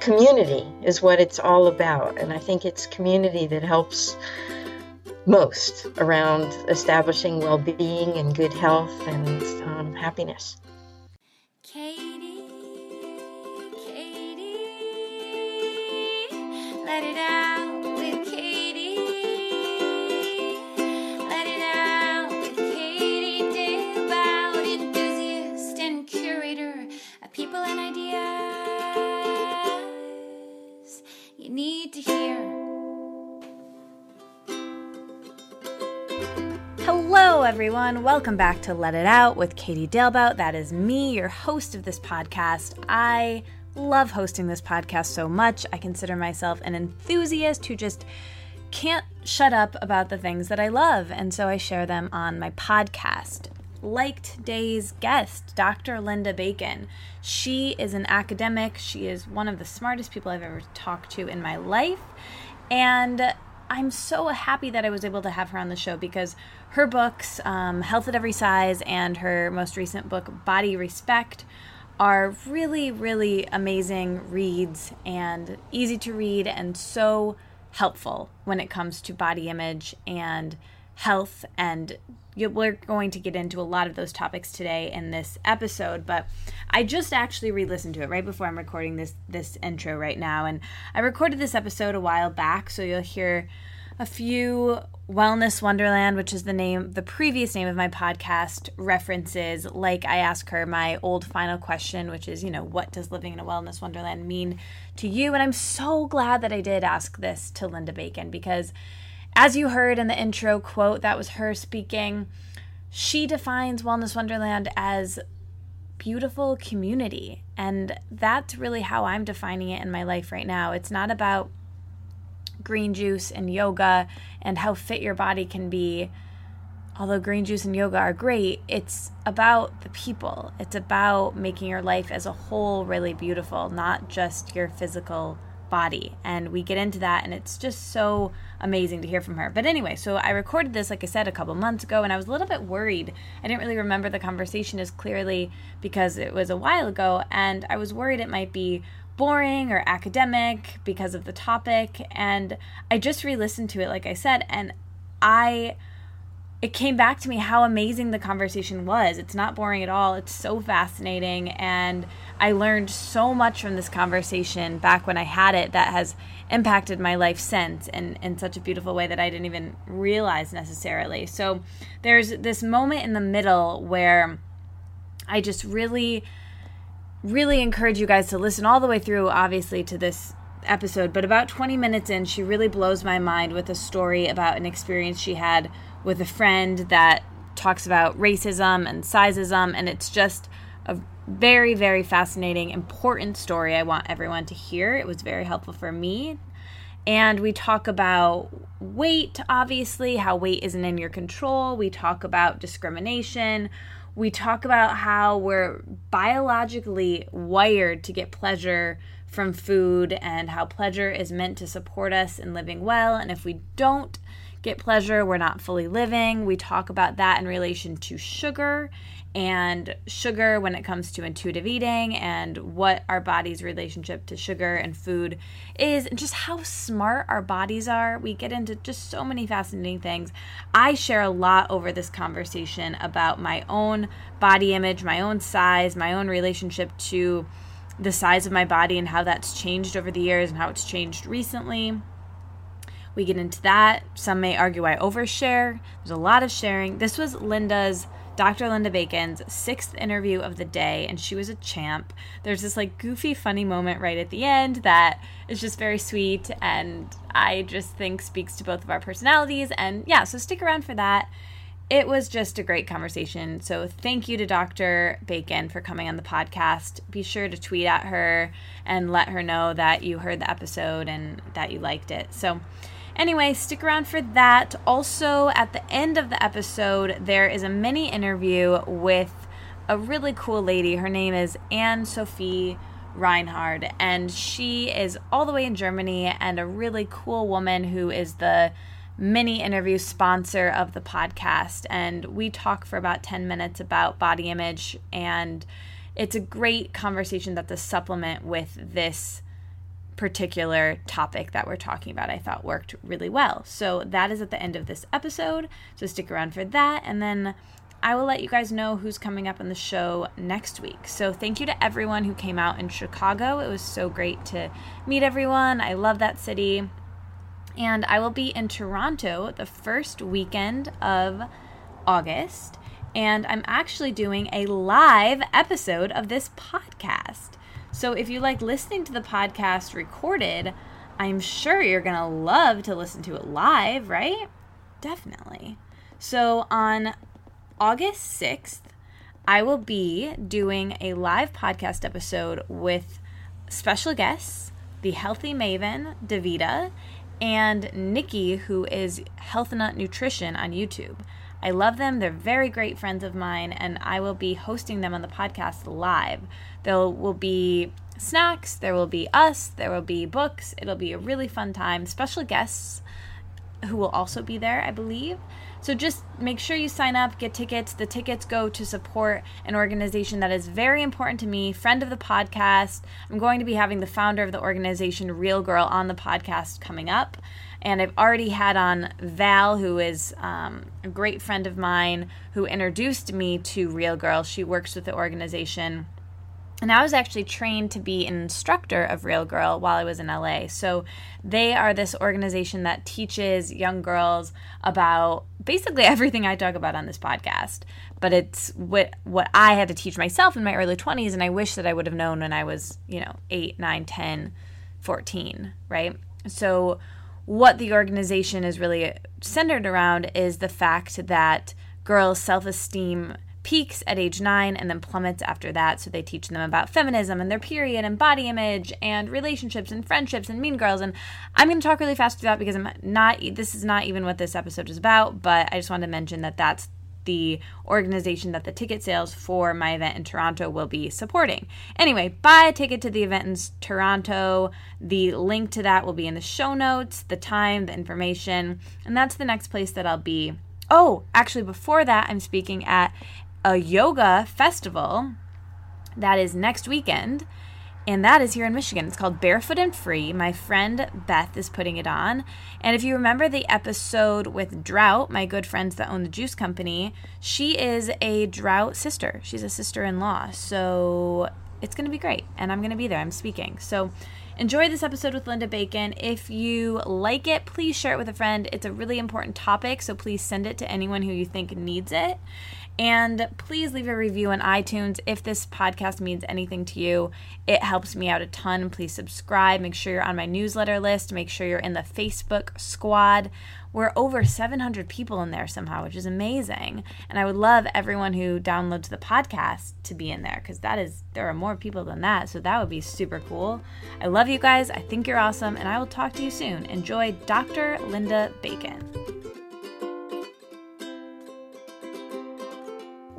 community is what it's all about. And I think it's community that helps most around establishing well being and good health and um, happiness. Everyone. Welcome back to Let It Out with Katie Dalebout. That is me, your host of this podcast. I love hosting this podcast so much. I consider myself an enthusiast who just can't shut up about the things that I love, and so I share them on my podcast. Like today's guest, Dr. Linda Bacon. She is an academic. She is one of the smartest people I've ever talked to in my life. And I'm so happy that I was able to have her on the show because her books, um, Health at Every Size, and her most recent book, Body Respect, are really, really amazing reads and easy to read and so helpful when it comes to body image and health. And we're going to get into a lot of those topics today in this episode but i just actually re-listened to it right before i'm recording this this intro right now. And i recorded this episode a while back so you'll hear a few wellness wonderland which is the name the previous name of my podcast references like i ask her my old final question which is you know what does living in a wellness wonderland mean to you and i'm so glad that i did ask this to linda bacon because as you heard in the intro quote, that was her speaking. She defines Wellness Wonderland as beautiful community. And that's really how I'm defining it in my life right now. It's not about green juice and yoga and how fit your body can be. Although green juice and yoga are great, it's about the people. It's about making your life as a whole really beautiful, not just your physical body. And we get into that, and it's just so amazing to hear from her. But anyway, so I recorded this, like I said, a couple months ago, and I was a little bit worried. I didn't really remember the conversation as clearly because it was a while ago, and I was worried it might be boring or academic because of the topic. And I just re listened to it, like I said, and I it came back to me how amazing the conversation was. It's not boring at all. It's so fascinating. And I learned so much from this conversation back when I had it that has impacted my life since in, in such a beautiful way that I didn't even realize necessarily. So there's this moment in the middle where I just really, really encourage you guys to listen all the way through, obviously, to this episode. But about 20 minutes in, she really blows my mind with a story about an experience she had with a friend that talks about racism and sizeism, and it's just a very, very fascinating, important story I want everyone to hear. It was very helpful for me. And we talk about weight, obviously, how weight isn't in your control. We talk about discrimination. We talk about how we're biologically wired to get pleasure from food and how pleasure is meant to support us in living well. And if we don't get pleasure, we're not fully living. We talk about that in relation to sugar and sugar when it comes to intuitive eating and what our body's relationship to sugar and food is and just how smart our bodies are. We get into just so many fascinating things. I share a lot over this conversation about my own body image, my own size, my own relationship to the size of my body and how that's changed over the years and how it's changed recently. We get into that. Some may argue I overshare. There's a lot of sharing. This was Linda's, Dr. Linda Bacon's sixth interview of the day, and she was a champ. There's this like goofy, funny moment right at the end that is just very sweet, and I just think speaks to both of our personalities. And yeah, so stick around for that it was just a great conversation. So thank you to Dr. Bacon for coming on the podcast. Be sure to tweet at her and let her know that you heard the episode and that you liked it. So Anyway, stick around for that. Also, at the end of the episode, there is a mini interview with a really cool lady. Her name is Anne Sophie Reinhard, and she is all the way in Germany and a really cool woman who is the mini interview sponsor of the podcast. And we talk for about 10 minutes about body image, and it's a great conversation that the supplement with this particular topic that we're talking about I thought worked really well. So that is at the end of this episode. So stick around for that. And then I will let you guys know who's coming up on the show next week. So thank you to everyone who came out in Chicago. It was so great to meet everyone. I love that city. And I will be in Toronto the first weekend of August. And I'm actually doing a live episode of this podcast. So if you like listening to the podcast recorded, I'm sure you're going to love to listen to it live, right? Definitely. So on August 6th, I will be doing a live podcast episode with special guests, the Healthy Maven, Davida, and Nikki, who is Health Nut Nutrition on YouTube. I love them. They're very great friends of mine, and I will be hosting them on the podcast live. There will be snacks, there will be us, there will be books. It'll be a really fun time. Special guests who will also be there, I believe. So just make sure you sign up, get tickets. The tickets go to support an organization that is very important to me, friend of the podcast. I'm going to be having the founder of the organization, Real Girl, on the podcast coming up. And I've already had on Val, who is um, a great friend of mine, who introduced me to Real Girl. She works with the organization and I was actually trained to be an instructor of Real Girl while I was in LA. So they are this organization that teaches young girls about basically everything I talk about on this podcast. But it's what what I had to teach myself in my early 20s and I wish that I would have known when I was, you know, 8, 9, 10, 14, right? So what the organization is really centered around is the fact that girls' self-esteem peaks at age nine and then plummets after that. So they teach them about feminism and their period and body image and relationships and friendships and mean girls. And I'm going to talk really fast through that because I'm not, this is not even what this episode is about, but I just wanted to mention that that's the organization that the ticket sales for my event in Toronto will be supporting. Anyway, buy a ticket to the event in Toronto. The link to that will be in the show notes, the time, the information, and that's the next place that I'll be. Oh, actually, before that, I'm speaking at a yoga festival that is next weekend. And that is here in Michigan. It's called Barefoot and Free. My friend Beth is putting it on. And if you remember the episode with Drought, my good friends that own the juice company, she is a Drought sister. She's a sister in law. So it's going to be great. And I'm going to be there. I'm speaking. So enjoy this episode with Linda Bacon. If you like it, please share it with a friend. It's a really important topic. So please send it to anyone who you think needs it. And please leave a review on iTunes if this podcast means anything to you. It helps me out a ton. Please subscribe. Make sure you're on my newsletter list. Make sure you're in the Facebook squad. We're over 700 people in there somehow, which is amazing. And I would love everyone who downloads the podcast to be in there because that is, there are more people than that. So that would be super cool. I love you guys. I think you're awesome. And I will talk to you soon. Enjoy Dr. Linda Bacon.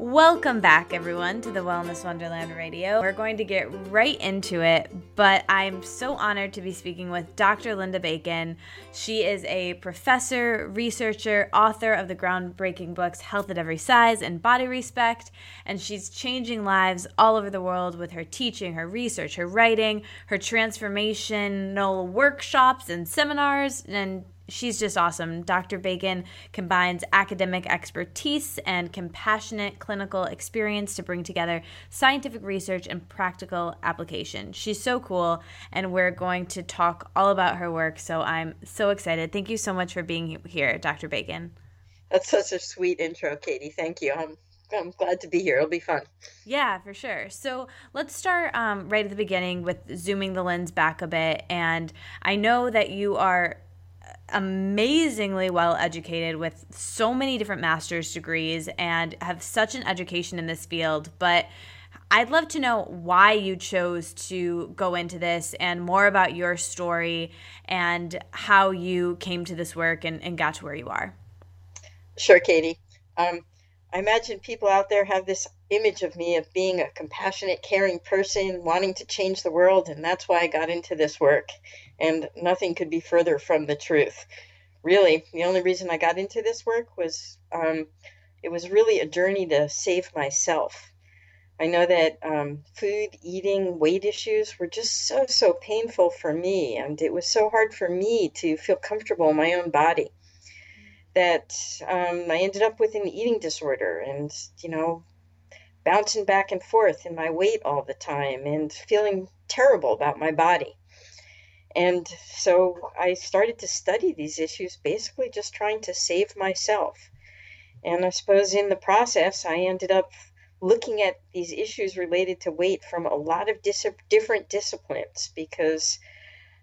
Welcome back, everyone, to the Wellness Wonderland Radio. We're going to get right into it, but I'm so honored to be speaking with Dr. Linda Bacon. She is a professor, researcher, author of the groundbreaking books Health at Every Size and Body Respect, and she's changing lives all over the world with her teaching, her research, her writing, her transformational workshops and seminars, and she's just awesome. Dr. Bacon combines academic expertise and compassionate clinical experience to bring together scientific research and practical application. She's so cool, and we're going to talk all about her work. So I'm so excited. Thank you so much for being here, Dr. Bacon. That's such a sweet intro, Katie. Thank you. I'm I'm glad to be here. It'll be fun. Yeah, for sure. So let's start um, right at the beginning with zooming the lens back a bit. And I know that you are amazingly well educated with so many different master's degrees and have such an education in this field, but I'd love to know why you chose to go into this and more about your story and how you came to this work and, and got to where you are. Sure, Katie. Um, I imagine people out there have this image of me of being a compassionate, caring person, wanting to change the world, and that's why I got into this work. And nothing could be further from the truth. Really, the only reason I got into this work was um, it was really a journey to save myself. I know that um, food, eating, weight issues were just so, so painful for me. And it was so hard for me to feel comfortable in my own body that um, I ended up with an eating disorder and, you know, bouncing back and forth in my weight all the time and feeling terrible about my body. And so I started to study these issues, basically just trying to save myself. And I suppose in the process, I ended up looking at these issues related to weight from a lot of dis- different disciplines because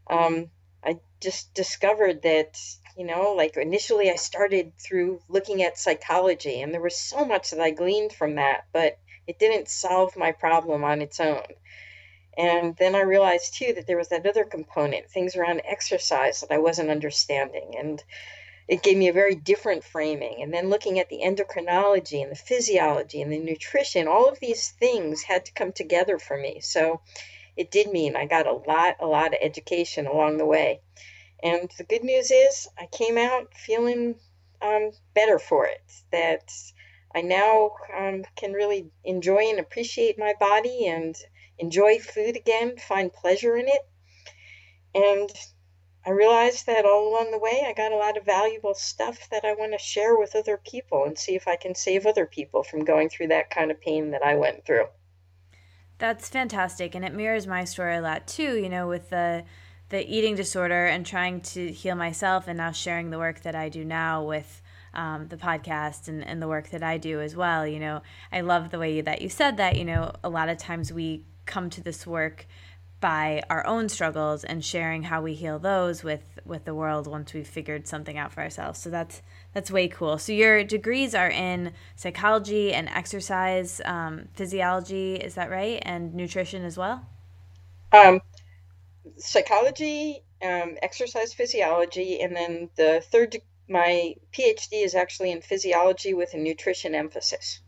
um, I just discovered that, you know, like initially I started through looking at psychology, and there was so much that I gleaned from that, but it didn't solve my problem on its own. And then I realized too that there was that other component, things around exercise that I wasn't understanding. And it gave me a very different framing. And then looking at the endocrinology and the physiology and the nutrition, all of these things had to come together for me. So it did mean I got a lot, a lot of education along the way. And the good news is I came out feeling um, better for it. That I now um, can really enjoy and appreciate my body and enjoy food again, find pleasure in it. And I realized that all along the way, I got a lot of valuable stuff that I want to share with other people and see if I can save other people from going through that kind of pain that I went through. That's fantastic. And it mirrors my story a lot too, you know, with the the eating disorder and trying to heal myself and now sharing the work that I do now with um, the podcast and, and the work that I do as well. You know, I love the way that you said that, you know, a lot of times we come to this work by our own struggles and sharing how we heal those with with the world once we've figured something out for ourselves. So that's that's way cool. So your degrees are in psychology and exercise um, physiology is that right? And nutrition as well? Um, psychology um, exercise physiology and then the third my phd is actually in physiology with a nutrition emphasis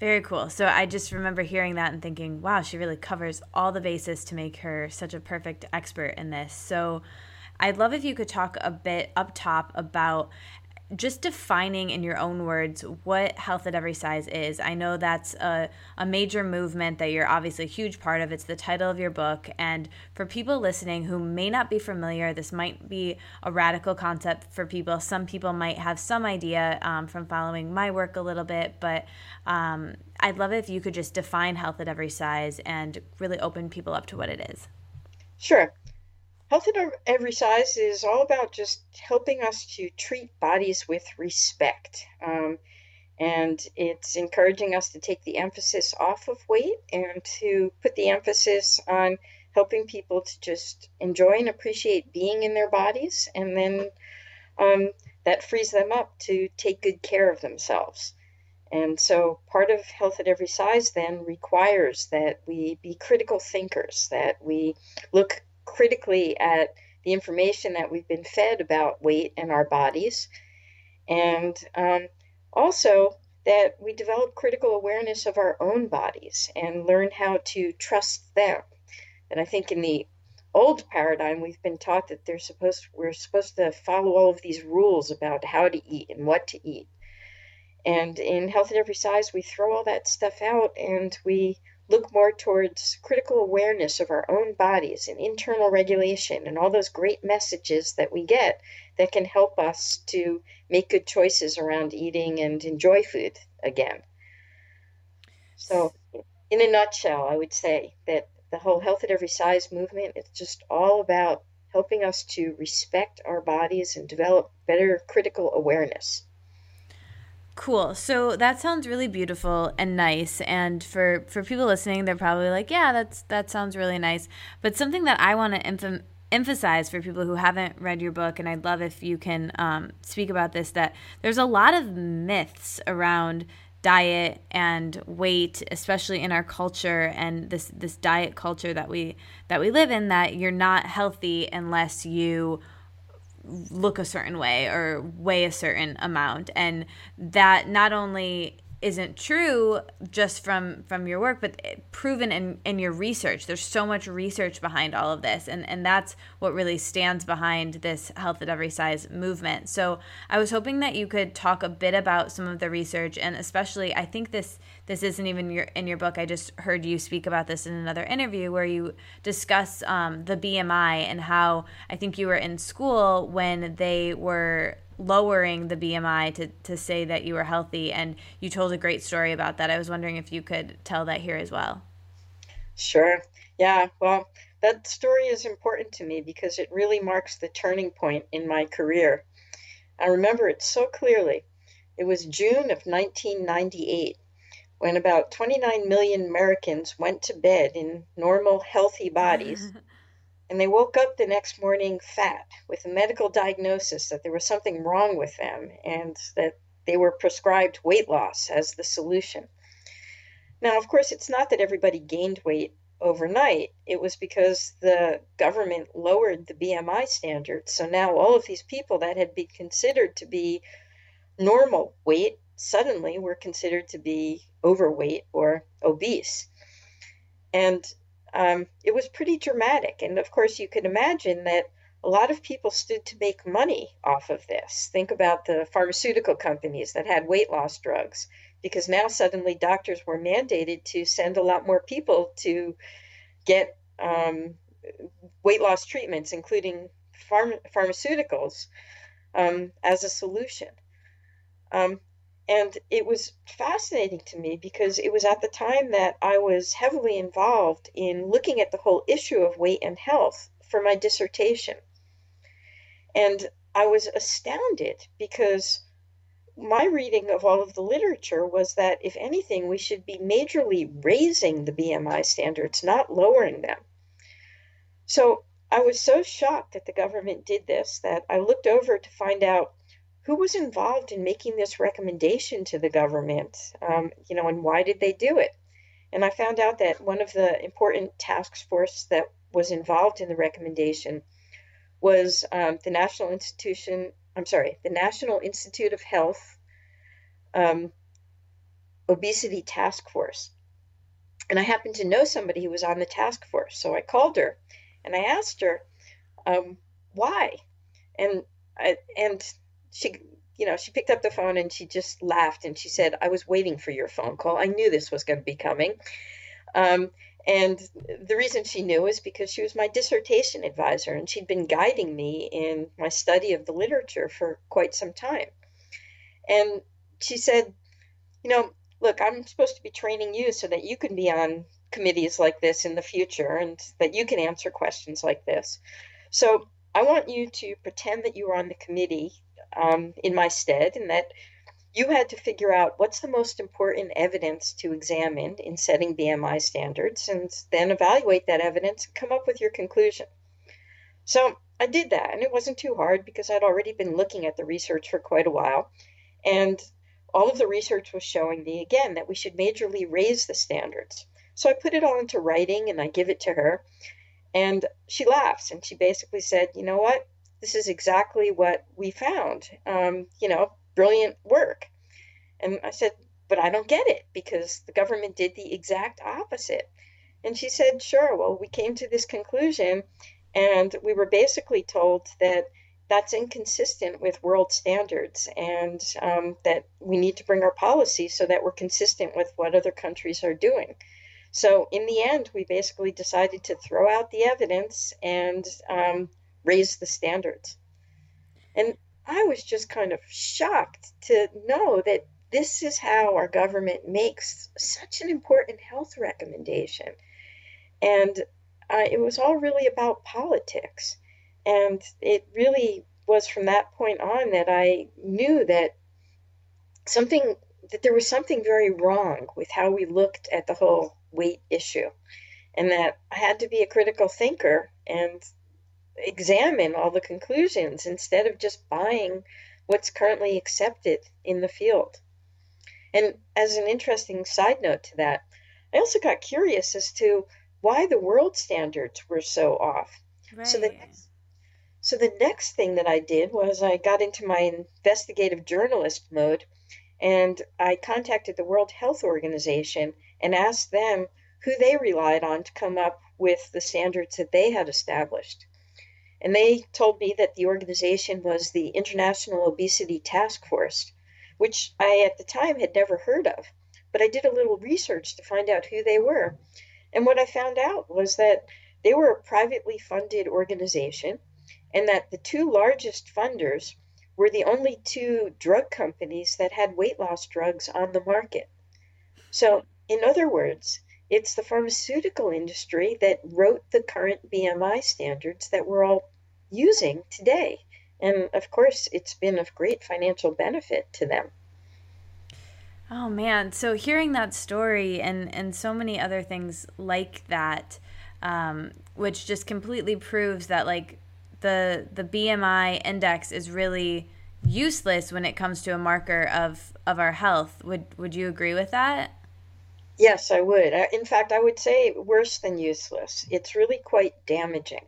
very cool. So I just remember hearing that and thinking, wow, she really covers all the bases to make her such a perfect expert in this. So I'd love if you could talk a bit up top about just defining in your own words what health at every size is. I know that's a, a major movement that you're obviously a huge part of. It's the title of your book. And for people listening who may not be familiar, this might be a radical concept for people. Some people might have some idea um, from following my work a little bit, but um, I'd love it if you could just define health at every size and really open people up to what it is. Sure. Health at every size is all about just helping us to treat bodies with respect. Um, and it's encouraging us to take the emphasis off of weight and to put the emphasis on helping people to just enjoy and appreciate being in their bodies. And then um, that frees them up to take good care of themselves. And so part of health at every size then requires that we be critical thinkers, that we look critically at the information that we've been fed about weight and our bodies, and um, also that we develop critical awareness of our own bodies and learn how to trust them. And I think in the old paradigm, we've been taught that they're supposed we're supposed to follow all of these rules about how to eat and what to eat. And in Health at Every Size, we throw all that stuff out and we look more towards critical awareness of our own bodies and internal regulation and all those great messages that we get that can help us to make good choices around eating and enjoy food again. So, in a nutshell, I would say that the whole health at every size movement is just all about helping us to respect our bodies and develop better critical awareness. Cool. So that sounds really beautiful and nice. And for for people listening, they're probably like, "Yeah, that's that sounds really nice." But something that I want to emph- emphasize for people who haven't read your book, and I'd love if you can um, speak about this, that there's a lot of myths around diet and weight especially in our culture and this this diet culture that we that we live in that you're not healthy unless you look a certain way or weigh a certain amount. And that not only isn't true just from from your work but proven in in your research. There's so much research behind all of this and and that's what really stands behind this health at every size movement. So i was hoping that you could talk a bit about some of the research and especially i think this this isn't even your in your book. I just heard you speak about this in another interview where you discuss um, the bmi and how i think you were in school when they were lowering the BMI to, to say that you were healthy. And you told a great story about that. I was wondering if you could tell that here as well. Sure. Yeah. Well, that story is important to me because it really marks the turning point in my career. I remember it so clearly. It was June of 1998 when about 29 million Americans went to bed in normal, healthy bodies and they woke up the next morning fat with a medical diagnosis that there was something wrong with them and that they were prescribed weight loss as the solution. Now, of course, it's not that everybody gained weight overnight. It was because the government lowered the BMI standards. So now all of these people that had been considered to be normal weight suddenly were considered to be overweight or obese. And um, it was pretty dramatic. And of course, you can imagine that a lot of people stood to make money off of this. Think about the pharmaceutical companies that had weight loss drugs, because now suddenly doctors were mandated to send a lot more people to get um, weight loss treatments, including pharm- pharmaceuticals, um, as a solution. Um, and it was fascinating to me because it was at the time that I was heavily involved in looking at the whole issue of weight and health for my dissertation. And I was astounded because my reading of all of the literature was that, if anything, we should be majorly raising the BMI standards, not lowering them. So I was so shocked that the government did this that I looked over to find out who was involved in making this recommendation to the government, um, you know, and why did they do it? And I found out that one of the important task force that was involved in the recommendation was um, the National Institution, I'm sorry, the National Institute of Health um, Obesity Task Force. And I happened to know somebody who was on the task force. So I called her and I asked her, um, why? And I, and she you know she picked up the phone and she just laughed and she said i was waiting for your phone call. I knew this was going to be coming. Um, and the reason she knew is because she was my dissertation advisor and she'd been guiding me in my study of the literature for quite some time. And she said you know look i'm supposed to be training you so that you can be on committees like this in the future and that you can answer questions like this. So I want you to pretend that you were on the committee um, in my stead and that you had to figure out what's the most important evidence to examine in setting BMI standards and then evaluate that evidence and come up with your conclusion. So I did that, and it wasn't too hard because I'd already been looking at the research for quite a while. And all of the research was showing me again that we should majorly raise the standards. So I put it all into writing and I give it to her. And she laughs and she basically said, You know what? This is exactly what we found. Um, you know, brilliant work. And I said, But I don't get it because the government did the exact opposite. And she said, Sure. Well, we came to this conclusion and we were basically told that that's inconsistent with world standards and um, that we need to bring our policy so that we're consistent with what other countries are doing. So in the end, we basically decided to throw out the evidence and um, raise the standards. And I was just kind of shocked to know that this is how our government makes such an important health recommendation. And uh, it was all really about politics. And it really was from that point on that I knew that something, that there was something very wrong with how we looked at the whole weight issue, and that I had to be a critical thinker and examine all the conclusions instead of just buying what's currently accepted in the field. And as an interesting side note to that, I also got curious as to why the world standards were so off. Right. So the next, so the next thing that I did was I got into my investigative journalist mode And I contacted the World Health Organization and asked them who they relied on to come up with the standards that they had established. And they told me that the organization was the International Obesity Task Force, which I at the time had never heard of. But I did a little research to find out who they were. And what I found out was that they were a privately funded organization and that the two largest funders were the only two drug companies that had weight loss drugs on the market. So, in other words, it's the pharmaceutical industry that wrote the current BMI standards that we're all using today. And of course, it's been of great financial benefit to them. Oh man, so hearing that story and and so many other things like that, um, which just completely proves that like the the BMI index is really useless when it comes to a marker of of our health. Would would you agree with that? Yes, I would. In fact, I would say worse than useless. It's really quite damaging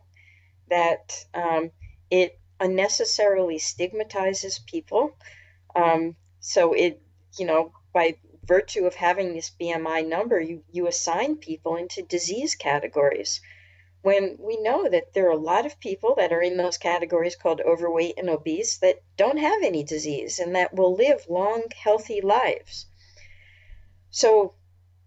that um, it unnecessarily stigmatizes people. Um, so it, you know, by virtue of having this BMI number, you, you assign people into disease categories when we know that there are a lot of people that are in those categories called overweight and obese that don't have any disease and that will live long, healthy lives. So,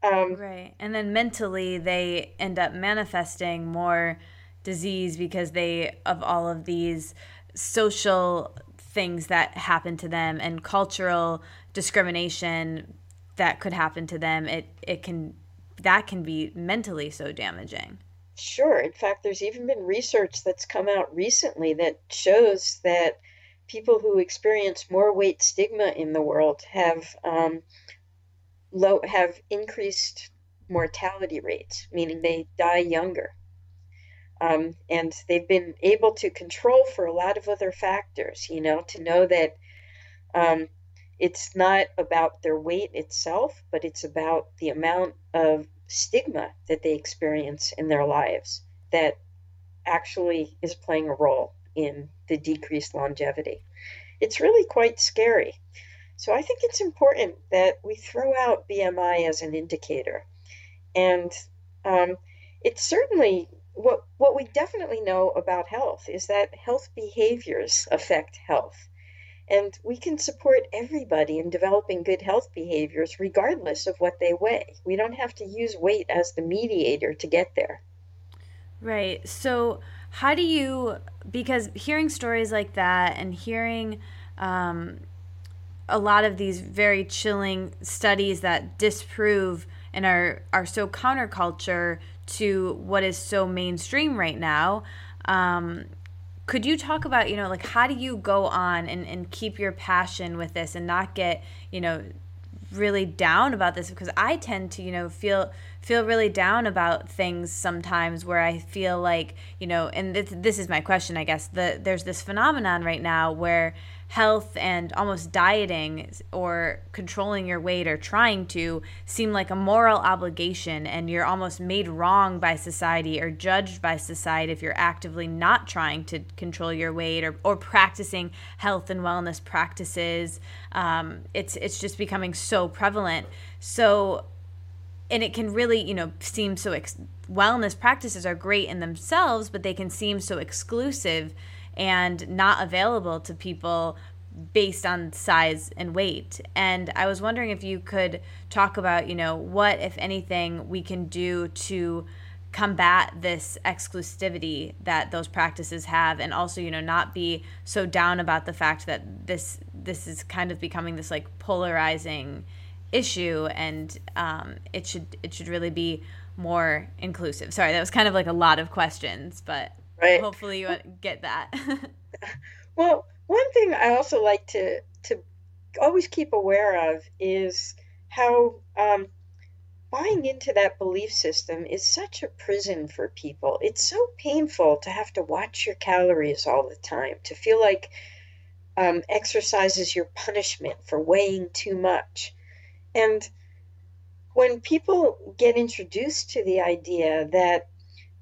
um, right. And then mentally, they end up manifesting more disease because they, of all of these social things that happen to them and cultural discrimination that could happen to them, it, it can, that can be mentally so damaging. Sure. In fact, there's even been research that's come out recently that shows that people who experience more weight stigma in the world have um, low have increased mortality rates, meaning they die younger. Um, and they've been able to control for a lot of other factors, you know, to know that um, it's not about their weight itself, but it's about the amount of stigma that they experience in their lives that actually is playing a role in the decreased longevity. It's really quite scary. So I think it's important that we throw out BMI as an indicator. And um, it's certainly what, what we definitely know about health is that health behaviors affect health. And we can support everybody in developing good health behaviors regardless of what they weigh. We don't have to use weight as the mediator to get there. Right. So, how do you, because hearing stories like that and hearing um, a lot of these very chilling studies that disprove and are, are so counterculture to what is so mainstream right now, um, could you talk about you know like how do you go on and, and keep your passion with this and not get you know really down about this? Because i tend to you know feel feel really down about things sometimes where i feel like you know and this, this is my question i guess. The, there's this phenomenon right now where health and almost dieting or controlling your weight or trying to seem like a moral obligation and you're almost made wrong by society or judged by society if you're actively not trying to control your weight or, or practicing health and wellness practices um, it's it's just becoming so prevalent. So and it can really you know seem so ex- wellness practices are great in themselves but they can seem so exclusive and not available to people based on size and weight. And I was wondering if you could talk about, you know, what, if anything, we can do to combat this exclusivity that those practices have and also you know not be so down about the fact that this this is kind of becoming this like polarizing issue and um, it should it should really be more inclusive sorry that was kind of like a lot of questions but right. hopefully you get that. well, one thing I also like to to always keep aware of is how um, buying into that belief system is such a prison for people. It's so painful to have to watch your calories all the time, to feel like um, exercise is your punishment for weighing too much. And when people get introduced to the idea that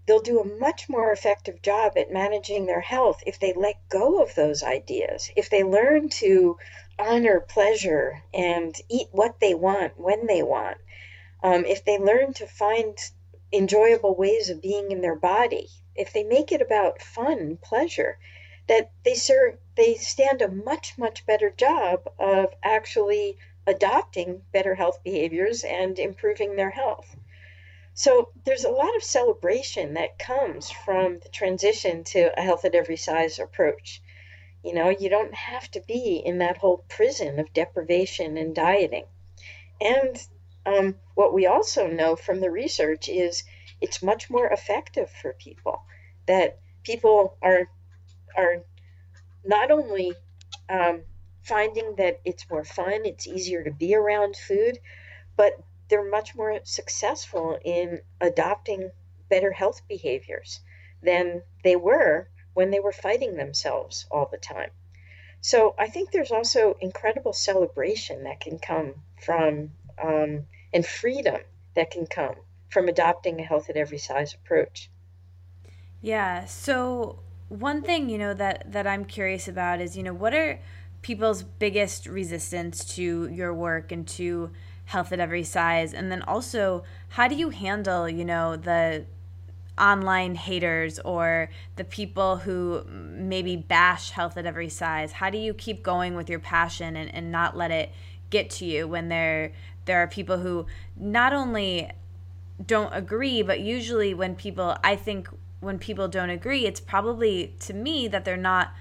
they'll do a much more effective job at managing their health if they let go of those ideas, if they learn to honor pleasure and eat what they want when they want, um, if they learn to find enjoyable ways of being in their body, if they make it about fun pleasure, that they serve they stand a much much better job of actually adopting better health behaviors and improving their health. So there's a lot of celebration that comes from the transition to a health at every size approach. You know, you don't have to be in that whole prison of deprivation and dieting. And um, what we also know from the research is it's much more effective for people. That people are are not only um, finding that it's more fun, it's easier to be around food, but they're much more successful in adopting better health behaviors than they were when they were fighting themselves all the time. So I think there's also incredible celebration that can come from um, and freedom that can come from adopting a health at every size approach. Yeah. So one thing you know that that I'm curious about is you know what are people's biggest resistance to your work and to health at every size. And then also how do you handle you know the online haters or the people who maybe bash health at every size? How do you keep going with your passion and, and not let it get to you when there there are people who not only don't agree but usually when people i think when people don't agree it's probably to me that they're not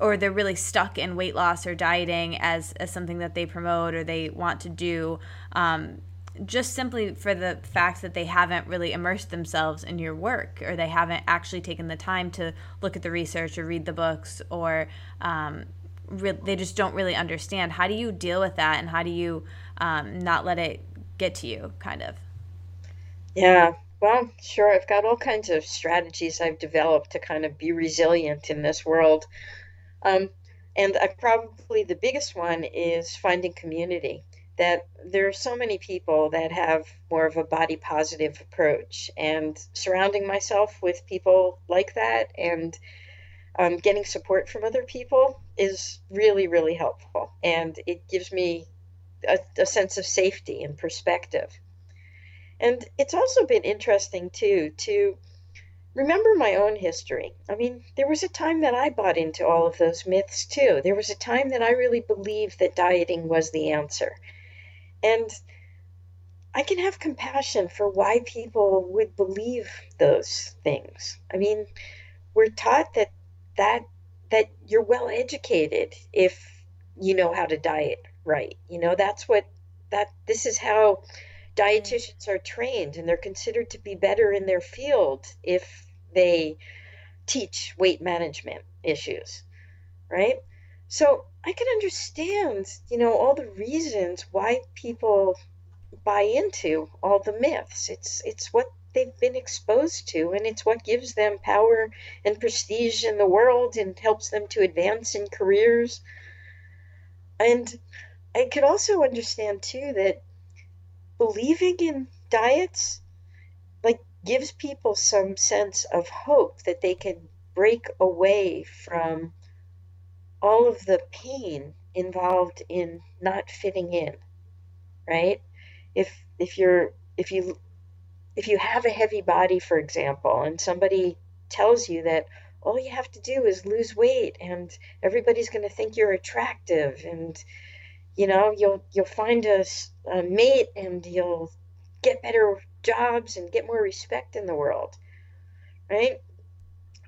or they're really stuck in weight loss or dieting as, as something that they promote or they want to do um, just simply for the fact that they haven't really immersed themselves in your work or they haven't actually taken the time to look at the research or read the books or um, re- they just don't really understand. How do you deal with that and how do you um, not let it get to you kind of? Yeah well sure i've got all kinds of strategies i've developed to kind of be resilient in this world um, and probably the biggest one is finding community. That there are so many people that have more of a body positive approach, and surrounding myself with people like that and um, getting support from other people is really, really helpful. And it gives me a, a sense of safety and perspective. And it's also been interesting, too, to remember my own history. I mean, there was a time that I bought into all of those myths too. There was a time that I really believed that dieting was the answer. And I can have compassion for why people would believe those things. I mean, we're taught that that that you're well educated if you know how to diet right. You know, that's what that this is how dietitians are trained and they're considered to be better in their field if they teach weight management issues, right? So I can understand, you know, all the reasons why people buy into all the myths. It's it's what they've been exposed to and it's what gives them power and prestige in the world and helps them to advance in careers. And I could also understand too that believing in diets gives people some sense of hope that they can break away from all of the pain involved in not fitting in right? If if you're if you if you have a heavy body for example and somebody tells you that all you have to do is lose weight and everybody's going to think you're attractive and you know you'll you'll find a, a mate and you'll get better jobs and get more respect in the world, right?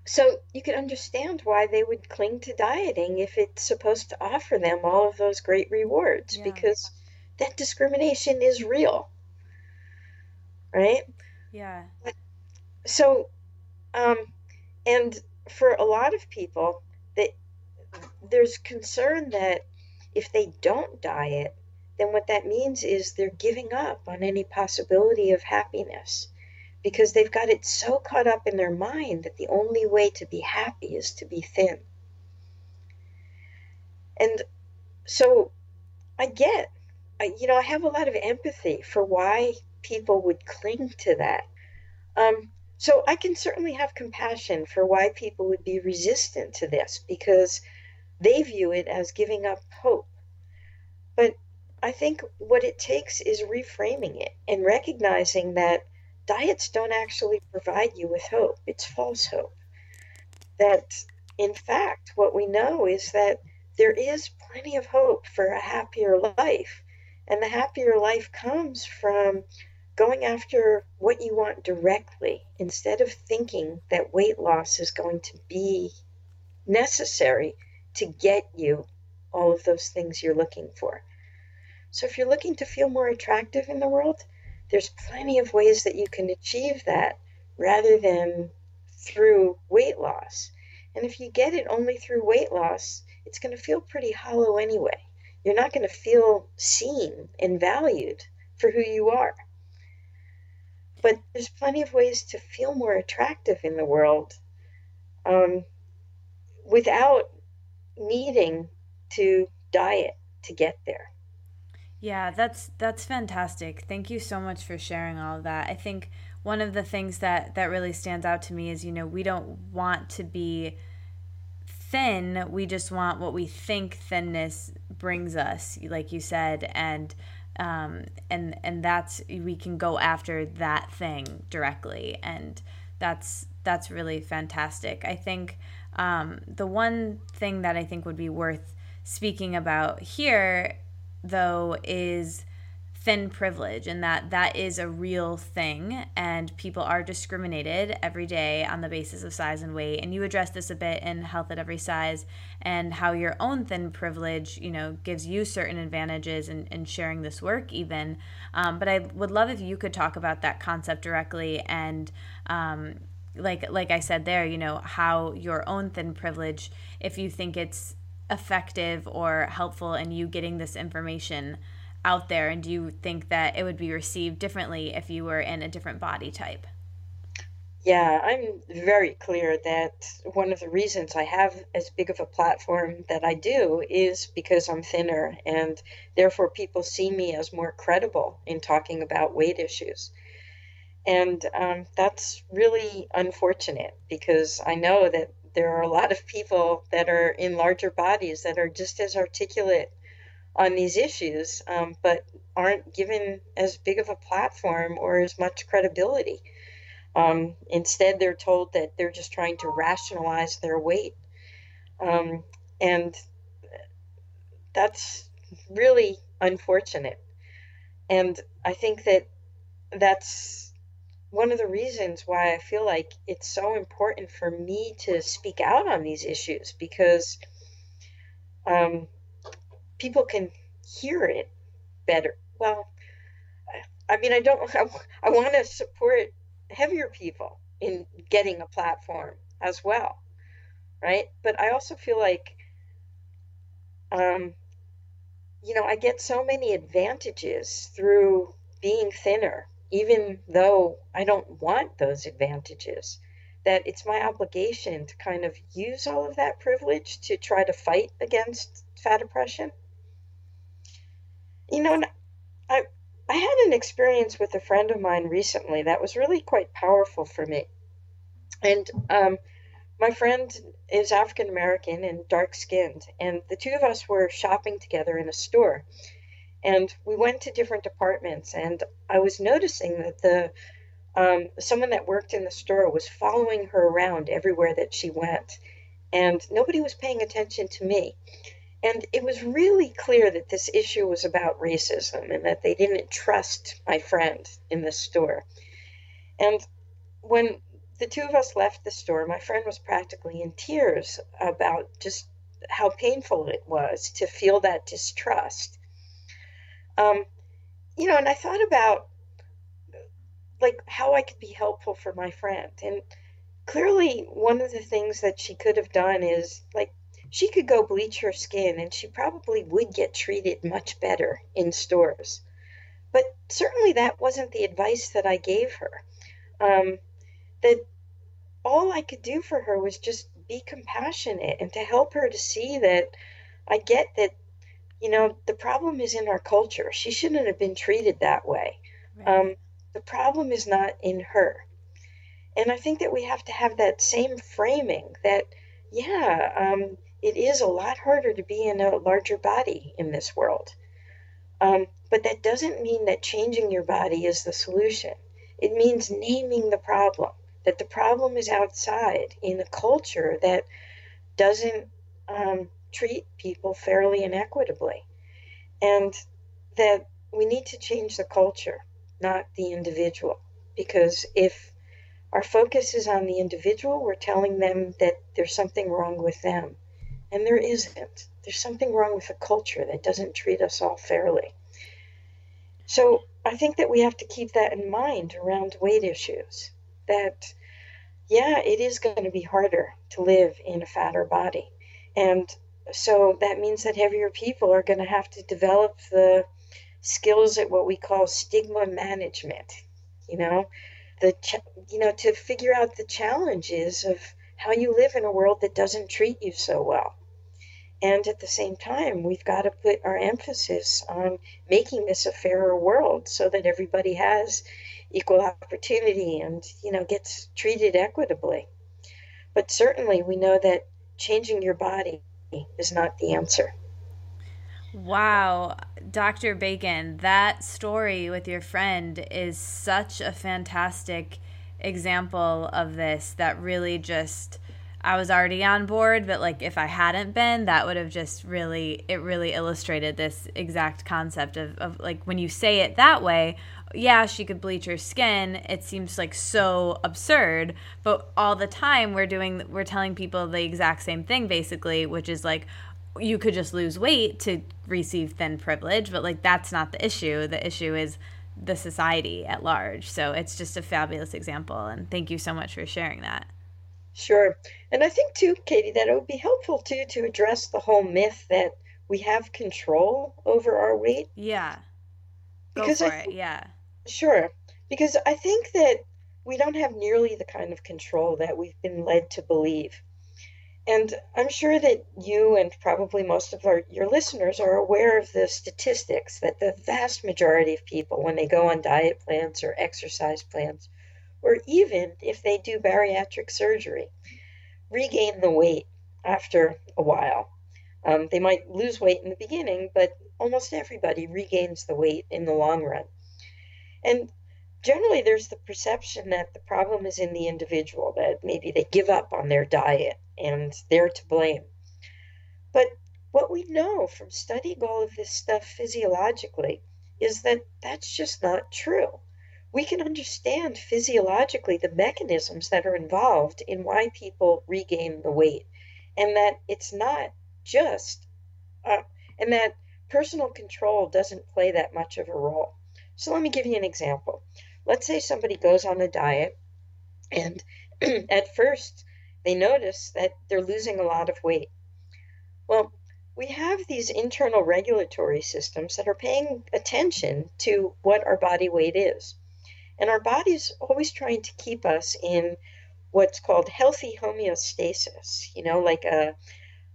So you can understand why they would cling to dieting if it's supposed to offer them all of those great rewards yeah. because that discrimination is real, right? Yeah. So, um, and for a lot of people, that there's concern that if they don't diet, then what that means is they're giving up on any possibility of happiness because they've got it so caught up in their mind that the only way to be happy is to be thin. And so I get, I, you know, I have a lot of empathy for why people would cling to that. Um, so I can certainly have compassion for why people would be resistant to this because they view it as giving up hope But I think what it takes is reframing it and recognizing that diets don't actually provide you with hope. It's false hope. That, in fact, what we know is that there is plenty of hope for a happier life. And the happier life comes from going after what you want directly instead of thinking that weight loss is going to be necessary to get you all of those things you're looking for. So, if you're looking to feel more attractive in the world, there's plenty of ways that you can achieve that rather than through weight loss. And if you get it only through weight loss, it's going to feel pretty hollow anyway. You're not going to feel seen and valued for who you are. But there's plenty of ways to feel more attractive in the world um, without needing to diet to get there. Yeah, that's that's fantastic. Thank you so much for sharing all of that. I think one of the things that that really stands out to me is, you know, we don't want to be thin. We just want what we think thinness brings us, like you said, and um, and and that's we can go after that thing directly, and that's that's really fantastic. I think um, the one thing that I think would be worth speaking about here though is thin privilege and that that is a real thing. And people are discriminated every day on the basis of size and weight. And you address this a bit in health at every size and how your own thin privilege you know gives you certain advantages in, in sharing this work even. Um, but i would love if you could talk about that concept directly and um, like like i said there you know how your own thin privilege if you think it's effective or helpful in you getting this information out there? And do you think that it would be received differently if you were in a different body type? Yeah i'm very clear that one of the reasons i have as big of a platform that i do is because i'm thinner and therefore people see me as more credible in talking about weight issues. And um, that's really unfortunate because i know that there are a lot of people that are in larger bodies that are just as articulate on these issues, um, but aren't given as big of a platform or as much credibility. Um, instead, they're told that they're just trying to rationalize their weight. Um, and that's really unfortunate. And I think that that's one of the reasons why I feel like it's so important for me to speak out on these issues because um, people can hear it better. Well, I mean, I don't, I, I want to support heavier people in getting a platform as well, right? But I also feel like, um, you know, I get so many advantages through being thinner even though I don't want those advantages, that it's my obligation to kind of use all of that privilege to try to fight against fat oppression. You know, I I had an experience with a friend of mine recently that was really quite powerful for me. And um, my friend is African American and dark skinned, and the two of us were shopping together in a store and we went to different departments and i was noticing that the um, someone that worked in the store was following her around everywhere that she went and nobody was paying attention to me. And it was really clear that this issue was about racism and that they didn't trust my friend in the store. And when the two of us left the store my friend was practically in tears about just how painful it was to feel that distrust um, you know, and I thought about like how I could be helpful for my friend. And clearly, one of the things that she could have done is like she could go bleach her skin and she probably would get treated much better in stores. But certainly that wasn't the advice that I gave her. Um, that all I could do for her was just be compassionate and to help her to see that I get that you know, the problem is in our culture. She shouldn't have been treated that way. Right. Um, the problem is not in her. And I think that we have to have that same framing that, yeah, um, it is a lot harder to be in a larger body in this world. Um, but that doesn't mean that changing your body is the solution. It means naming the problem, that the problem is outside in a culture that doesn't um, treat people fairly and equitably. And that we need to change the culture, not the individual. Because if our focus is on the individual, we're telling them that there's something wrong with them. And there isn't. There's something wrong with the culture that doesn't treat us all fairly. So I think that we have to keep that in mind around weight issues. That, yeah, it is going to be harder to live in a fatter body. And so that means that heavier people are going to have to develop the skills at what we call stigma management. You know, the you know to figure out the challenges of how you live in a world that doesn't treat you so well. And at the same time, we've got to put our emphasis on making this a fairer world so that everybody has equal opportunity and, you know, gets treated equitably. But certainly we know that changing your body is not the answer. Wow, Dr. Bacon, that story with your friend is such a fantastic example of this that really just I was already on board, but like if I hadn't been, that would have just really it really illustrated this exact concept of, of like when you say it that way, yeah, she could bleach her skin. It seems like so absurd, but all the time we're doing we're telling people the exact same thing basically, which is like you could just lose weight to receive thin privilege, but like that's not the issue. The issue is the society at large. So it's just a fabulous example and thank you so much for sharing that. Sure. And I think too, Katie, that it would be helpful too to address the whole myth that we have control over our weight. Yeah. Go because for I, it. Yeah. Sure. Because I think that we don't have nearly the kind of control that we've been led to believe. And I'm sure that you and probably most of our, your listeners are aware of the statistics that the vast majority of people, when they go on diet plans or exercise plans, or even if they do bariatric surgery, regain the weight after a while. Um, they might lose weight in the beginning, but almost everybody regains the weight in the long run. And generally, there's the perception that the problem is in the individual, that maybe they give up on their diet and they're to blame. But what we know from studying all of this stuff physiologically is that that's just not true we can understand physiologically the mechanisms that are involved in why people regain the weight and that it's not just uh, and that personal control doesn't play that much of a role so let me give you an example. Let's say somebody goes on a diet and at first they notice that they're losing a lot of weight. Well we have these internal regulatory systems that are paying attention to what our body weight is. And our body's always trying to keep us in what's called healthy homeostasis, you know, like a,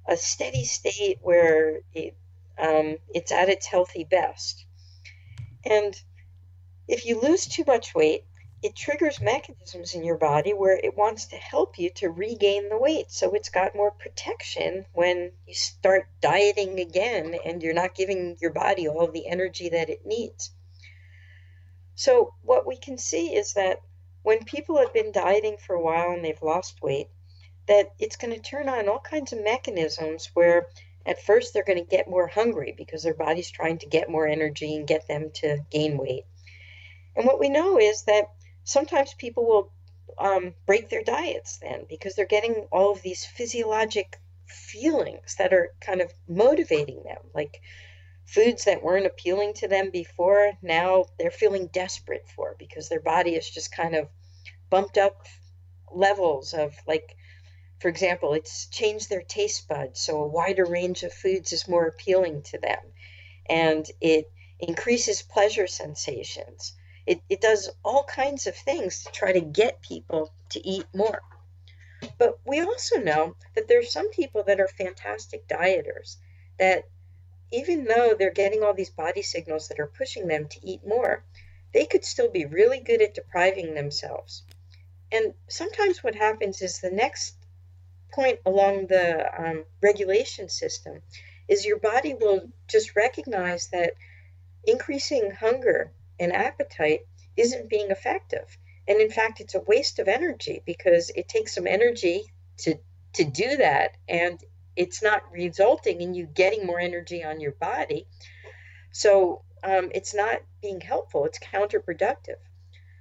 a steady state where it, um, it's at its healthy best. And if you lose too much weight, it triggers mechanisms in your body where it wants to help you to regain the weight. So it's got more protection when you start dieting again and you're not giving your body all the energy that it needs. So, what we can see is that when people have been dieting for a while and they've lost weight, that it's going to turn on all kinds of mechanisms where at first they're going to get more hungry because their body's trying to get more energy and get them to gain weight. And what we know is that sometimes people will um, break their diets then because they're getting all of these physiologic feelings that are kind of motivating them, like foods that weren't appealing to them before, now they're feeling desperate for because their body is just kind of bumped up levels of like for example, it's changed their taste buds, so a wider range of foods is more appealing to them. And it increases pleasure sensations. It, it does all kinds of things to try to get people to eat more. But we also know that there's some people that are fantastic dieters that even though they're getting all these body signals that are pushing them to eat more, they could still be really good at depriving themselves. And sometimes what happens is the next point along the um, regulation system is your body will just recognize that increasing hunger and appetite isn't being effective. And in fact, it's a waste of energy because it takes some energy to to do that and it's not resulting in you getting more energy on your body. So um, it's not being helpful, it's counterproductive.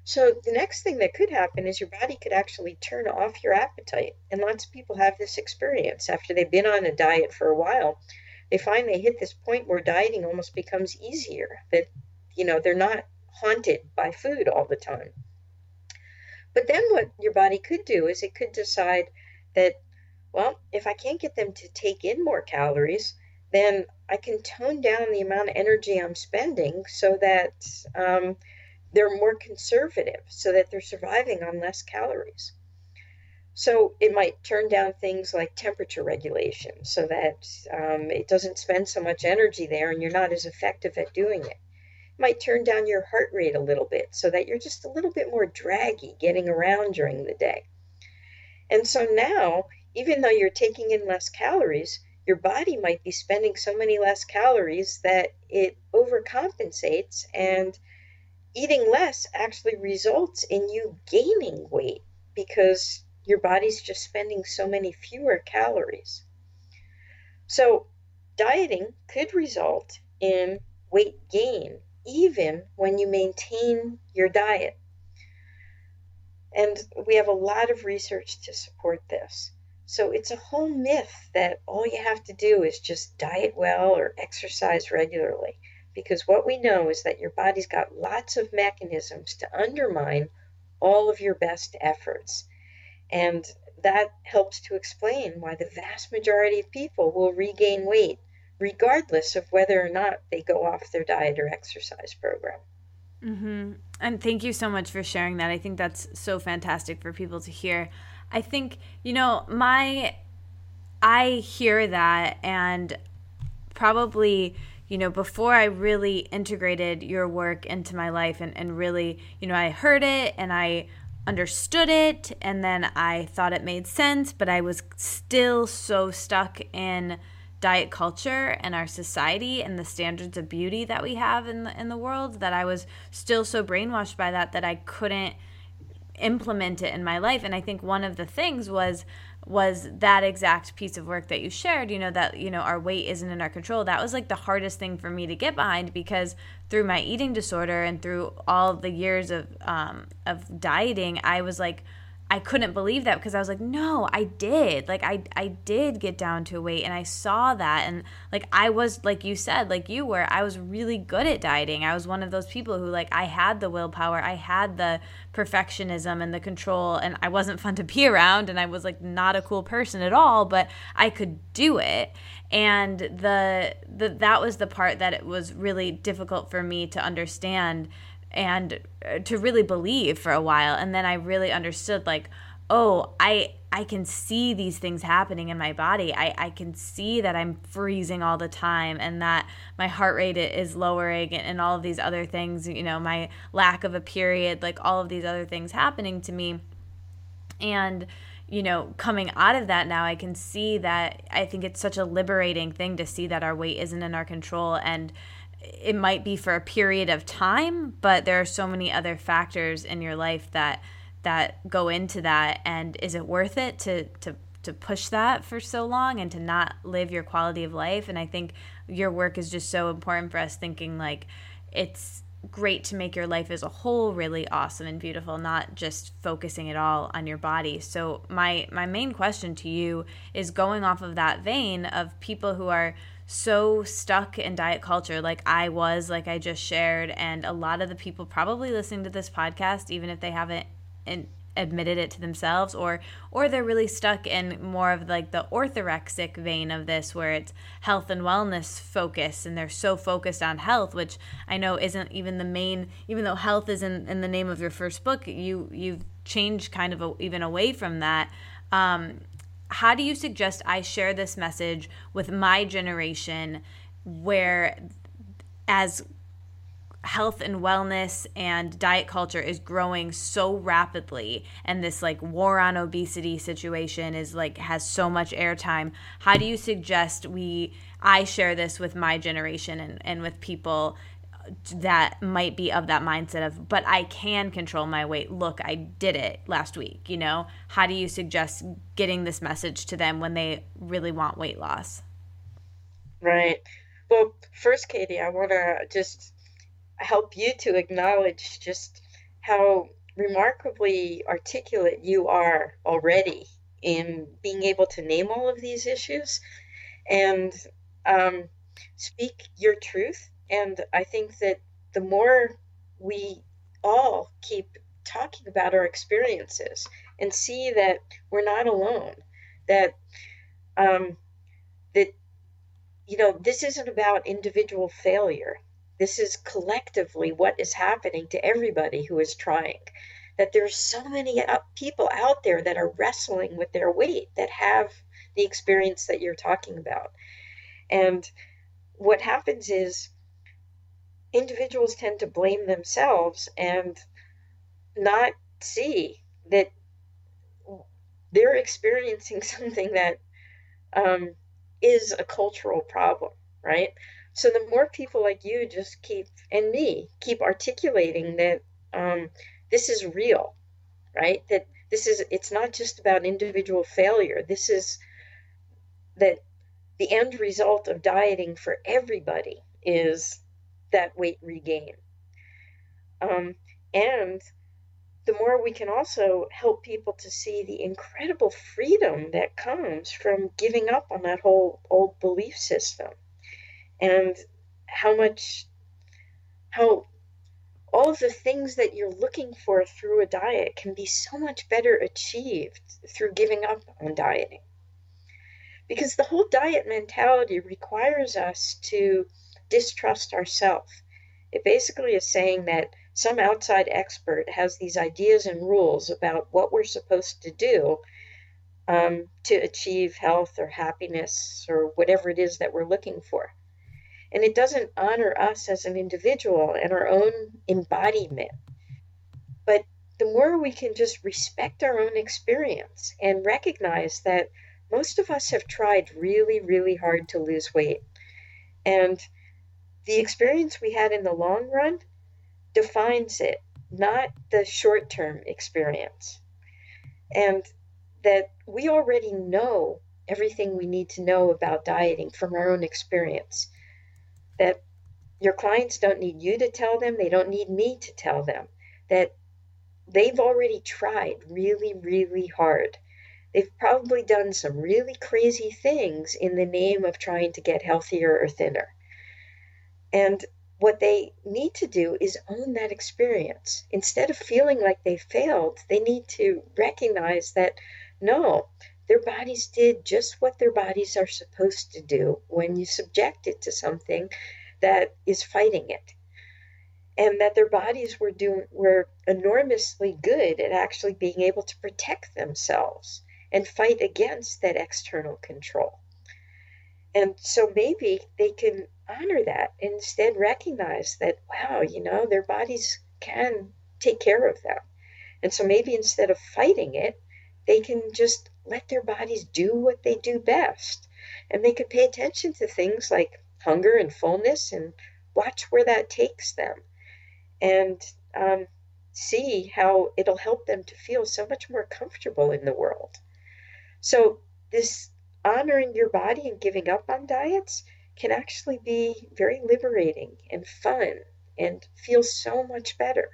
So the next thing that could happen is your body could actually turn off your appetite. And lots of people have this experience after they've been on a diet for a while. They find they hit this point where dieting almost becomes easier, that, you know, they're not haunted by food all the time. But then what your body could do is it could decide that, well, if I can't get them to take in more calories, then I can tone down the amount of energy I'm spending so that um, they're more conservative so that they're surviving on less calories. So it might turn down things like temperature regulation so that um, it doesn't spend so much energy there and you're not as effective at doing it. It might turn down your heart rate a little bit so that you're just a little bit more draggy getting around during the day. And so now, even though you're taking in less calories, your body might be spending so many less calories that it overcompensates and eating less actually results in you gaining weight because your body's just spending so many fewer calories. So, dieting could result in weight gain even when you maintain your diet. And we have a lot of research to support this. So it's a whole myth that all you have to do is just diet well or exercise regularly because what we know is that your body's got lots of mechanisms to undermine all of your best efforts. And that helps to explain why the vast majority of people will regain weight, regardless of whether or not they go off their diet or exercise program. Mm-hmm. And thank you so much for sharing that. I think that's so fantastic for people to hear. I think, you know, my, I hear that and probably you know, before I really integrated your work into my life and, and really, you know, I heard it and I understood it and then I thought it made sense, but I was still so stuck in diet culture and our society and the standards of beauty that we have in the in the world that I was still so brainwashed by that that I couldn't implement it in my life. And I think one of the things was was that exact piece of work that you shared you know that you know our weight isn't in our control. That was like the hardest thing for me to get behind because through my eating disorder and through all the years of um, of dieting i was like I couldn't believe that because I was like, no, I did. Like I I did get down to a weight and I saw that and like I was like you said, like you were, I was really good at dieting. I was one of those people who like I had the willpower, I had the perfectionism and the control and I wasn't fun to be around and I was like not a cool person at all, but I could do it. And the the that was the part that it was really difficult for me to understand and uh, to really believe for a while and then i really understood like oh i i can see these things happening in my body. I i can see that i'm freezing all the time and that my heart rate is lowering and, and all of these other things you know my lack of a period like all of these other things happening to me. And you know, coming out of that now, I can see that I think it's such a liberating thing to see that our weight isn't in our control and it might be for a period of time, but there are so many other factors in your life that that go into that. And is it worth it to to to push that for so long and to not live your quality of life? And I think your work is just so important for us thinking like it's great to make your life as a whole really awesome and beautiful not just focusing it all on your body. So my my main question to you is going off of that vein of people who are so stuck in diet culture like I was, like I just shared. And a lot of the people probably listening to this podcast, even if they haven't in, admitted it to themselves or or they're really stuck in more of like the orthorexic vein of this where it's health and wellness focus and they're so focused on health which i know isn't even the main even though health is in, in the name of your first book you you've changed kind of a, even away from that um, how do you suggest I share this message with my generation where as health and wellness and diet culture is growing so rapidly and this like war on obesity situation is like has so much airtime how do you suggest we i share this with my generation and, and with people that might be of that mindset of but i can control my weight. Look i did it last week you know? How do you suggest getting this message to them when they really want weight loss? Right. Well first katie i want to just help you to acknowledge just how remarkably articulate you are already in being able to name all of these issues and um, speak your truth and I think that the more we all keep talking about our experiences and see that we're not alone, that um, that you know this isn't about individual failure. This is collectively what is happening to everybody who is trying. That there's so many people out there that are wrestling with their weight that have the experience that you're talking about. And what happens is individuals tend to blame themselves and not see that they're experiencing something that um, is a cultural problem, right? So the more people like you just keep and me keep articulating that um, this is real, right? That this is it's not just about individual failure. This is that the end result of dieting for everybody is that weight regain. Um, and the more we can also help people to see the incredible freedom that comes from giving up on that whole old belief system and how much, how all of the things that you're looking for through a diet can be so much better achieved through giving up on dieting. Because the whole diet mentality requires us to distrust ourselves. It basically is saying that some outside expert has these ideas and rules about what we're supposed to do um, to achieve health or happiness or whatever it is that we're looking for. And it doesn't honor us as an individual and our own embodiment. But the more we can just respect our own experience and recognize that most of us have tried really, really hard to lose weight. And the experience we had in the long run defines it, not the short term experience. And that we already know everything we need to know about dieting from our own experience. That your clients don't need you to tell them, they don't need me to tell them. That they've already tried really, really hard. They've probably done some really crazy things in the name of trying to get healthier or thinner. And what they need to do is own that experience. Instead of feeling like they failed, they need to recognize that no, their bodies did just what their bodies are supposed to do when you subject it to something that is fighting it. And that their bodies were doing were enormously good at actually being able to protect themselves and fight against that external control. And so maybe they can honor that instead recognize that, wow, you know, their bodies can take care of them. And so maybe instead of fighting it, they can just let their bodies do what they do best. And they can pay attention to things like hunger and fullness and watch where that takes them and um, see how it'll help them to feel so much more comfortable in the world. So, this honoring your body and giving up on diets can actually be very liberating and fun and feel so much better.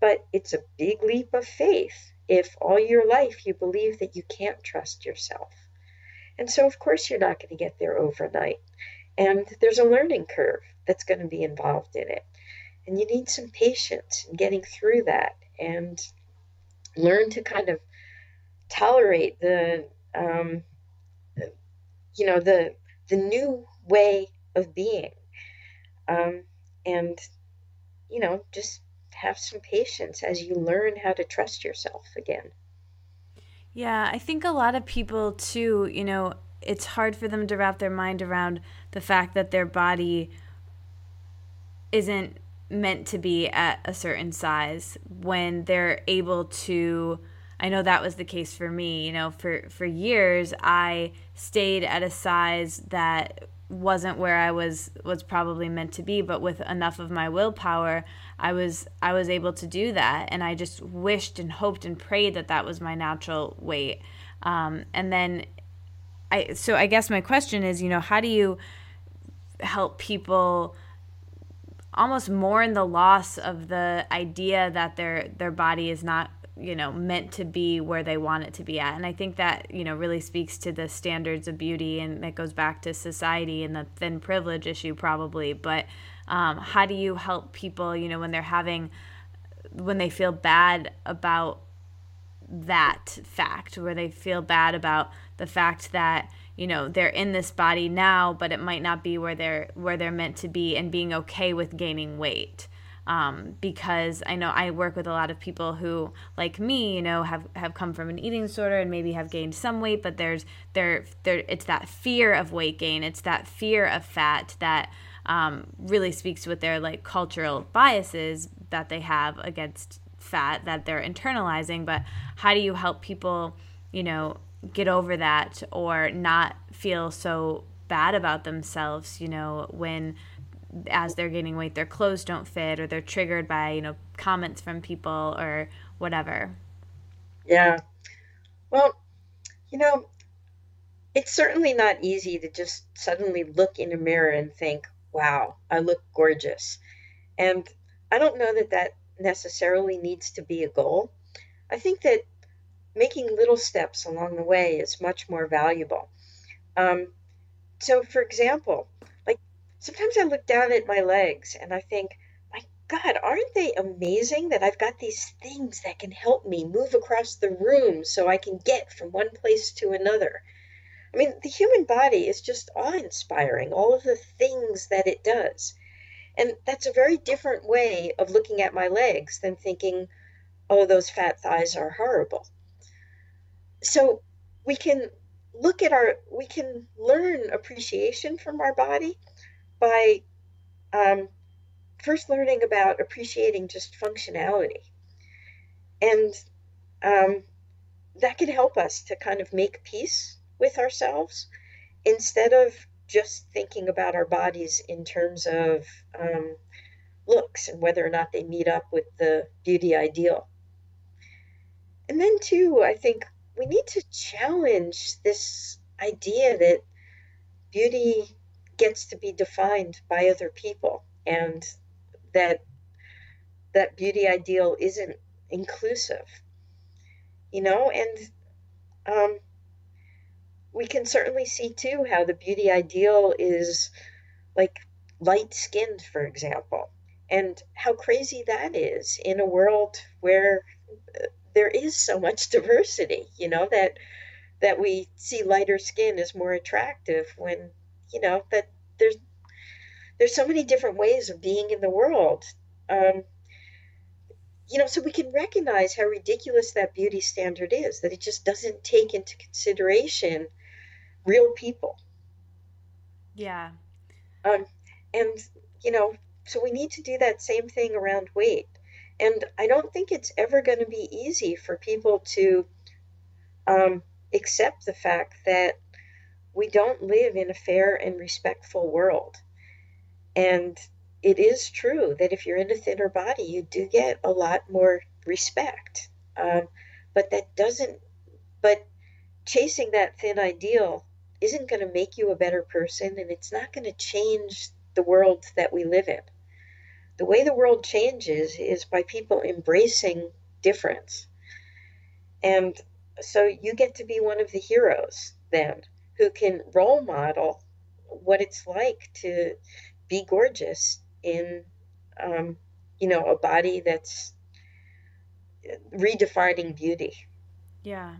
But it's a big leap of faith if all your life you believe that you can't trust yourself. And so, of course, you're not going to get there overnight. And there's a learning curve that's going to be involved in it. And you need some patience in getting through that and learn to kind of tolerate the um, you know the the new way of being um, and you know just have some patience as you learn how to trust yourself again yeah i think a lot of people too you know it's hard for them to wrap their mind around the fact that their body isn't meant to be at a certain size when they're able to I know that was the case for me. You know, for for years I stayed at a size that wasn't where I was was probably meant to be but with enough of my willpower I was I was able to do that. And I just wished and hoped and prayed that that was my natural weight. Um, and then I so I guess my question is you know how do you help people almost mourn the loss of the idea that their their body is not you know meant to be where they want it to be at. And i think that you know really speaks to the standards of beauty and that goes back to society and the thin privilege issue probably. But um, how do you help people you know when they're having when they feel bad about that fact where they feel bad about the fact that you know they're in this body now but it might not be where they're where they're meant to be and being okay with gaining weight um, because I know I work with a lot of people who, like me, you know, have, have come from an eating disorder and maybe have gained some weight, but there's there there it's that fear of weight gain, it's that fear of fat that um, really speaks with their like cultural biases that they have against fat that they're internalizing. But how do you help people, you know, get over that or not feel so bad about themselves, you know, when as they're gaining weight their clothes don't fit or they're triggered by you know comments from people or whatever. Yeah. Well you know it's certainly not easy to just suddenly look in a mirror and think wow i look gorgeous. And i don't know that that necessarily needs to be a goal. I think that making little steps along the way is much more valuable. Um, so for example sometimes I look down at my legs and I think, my God, aren't they amazing that I've got these things that can help me move across the room so I can get from one place to another? I mean, the human body is just awe inspiring, all of the things that it does. And that's a very different way of looking at my legs than thinking, oh, those fat thighs are horrible. So we can look at our, we can learn appreciation from our body by um, first learning about appreciating just functionality. And um, that can help us to kind of make peace with ourselves instead of just thinking about our bodies in terms of um, looks and whether or not they meet up with the beauty ideal. And then, too, I think we need to challenge this idea that beauty gets to be defined by other people and that that beauty ideal isn't inclusive you know? And um, we can certainly see too how the beauty ideal is like light skinned for example and how crazy that is in a world where uh, there is so much diversity you know that that we see lighter skin as more attractive when you know that there's there's so many different ways of being in the world. Um, you know so we can recognize how ridiculous that beauty standard is that it just doesn't take into consideration real people. Yeah. Um, and you know so we need to do that same thing around weight. And i don't think it's ever going to be easy for people to um, accept the fact that we don't live in a fair and respectful world. And it is true that if you're in a thinner body, you do get a lot more respect. Um, but that doesn't, but chasing that thin ideal isn't going to make you a better person and it's not going to change the world that we live in. The way the world changes is by people embracing difference. And so you get to be one of the heroes then who can role model what it's like to be gorgeous in um, you know a body that's redefining beauty. Yeah.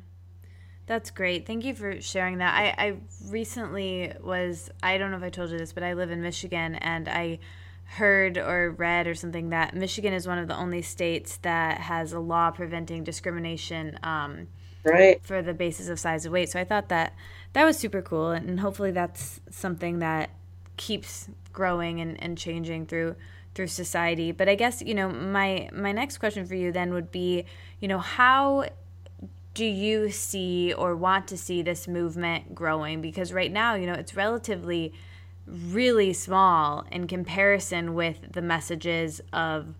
That's great. Thank you for sharing that. I i recently was i don't know if i told you this but i live in michigan and i heard or read or something that michigan is one of the only states that has a law preventing discrimination um, right. for the basis of size of weight. So i thought that that was super cool and hopefully that's something that keeps growing and, and changing through through society. But i guess you know my my next question for you then would be you know how do you see or want to see this movement growing? Because right now you know it's relatively really small in comparison with the messages of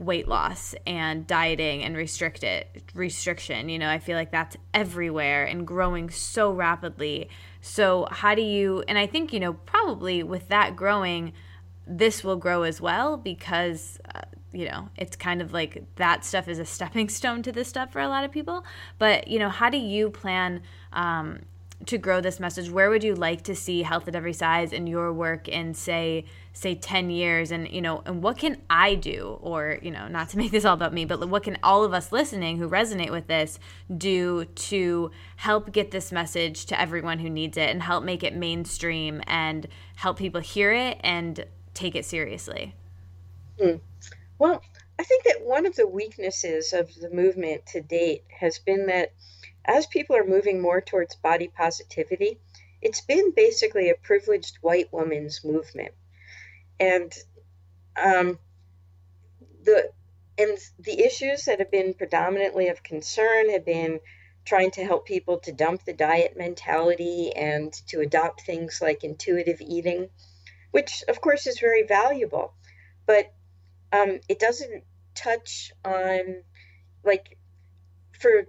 weight loss and dieting and restricted restriction you know i feel like that's everywhere and growing so rapidly. So how do you and i think you know probably with that growing this will grow as well because uh, you know it's kind of like that stuff is a stepping stone to this stuff for a lot of people. But you know how do you plan um, to grow this message where would you like to see health at every size in your work in say say 10 years? And you know and what can i do? Or you know not to make this all about me but what can all of us listening who resonate with this do to help get this message to everyone who needs it and help make it mainstream and help people hear it and take it seriously? Hmm. well i think that one of the weaknesses of the movement to date has been that as people are moving more towards body positivity, it's been basically a privileged white woman's movement. And um, the and the issues that have been predominantly of concern have been trying to help people to dump the diet mentality and to adopt things like intuitive eating, which of course is very valuable, but um, it doesn't touch on like for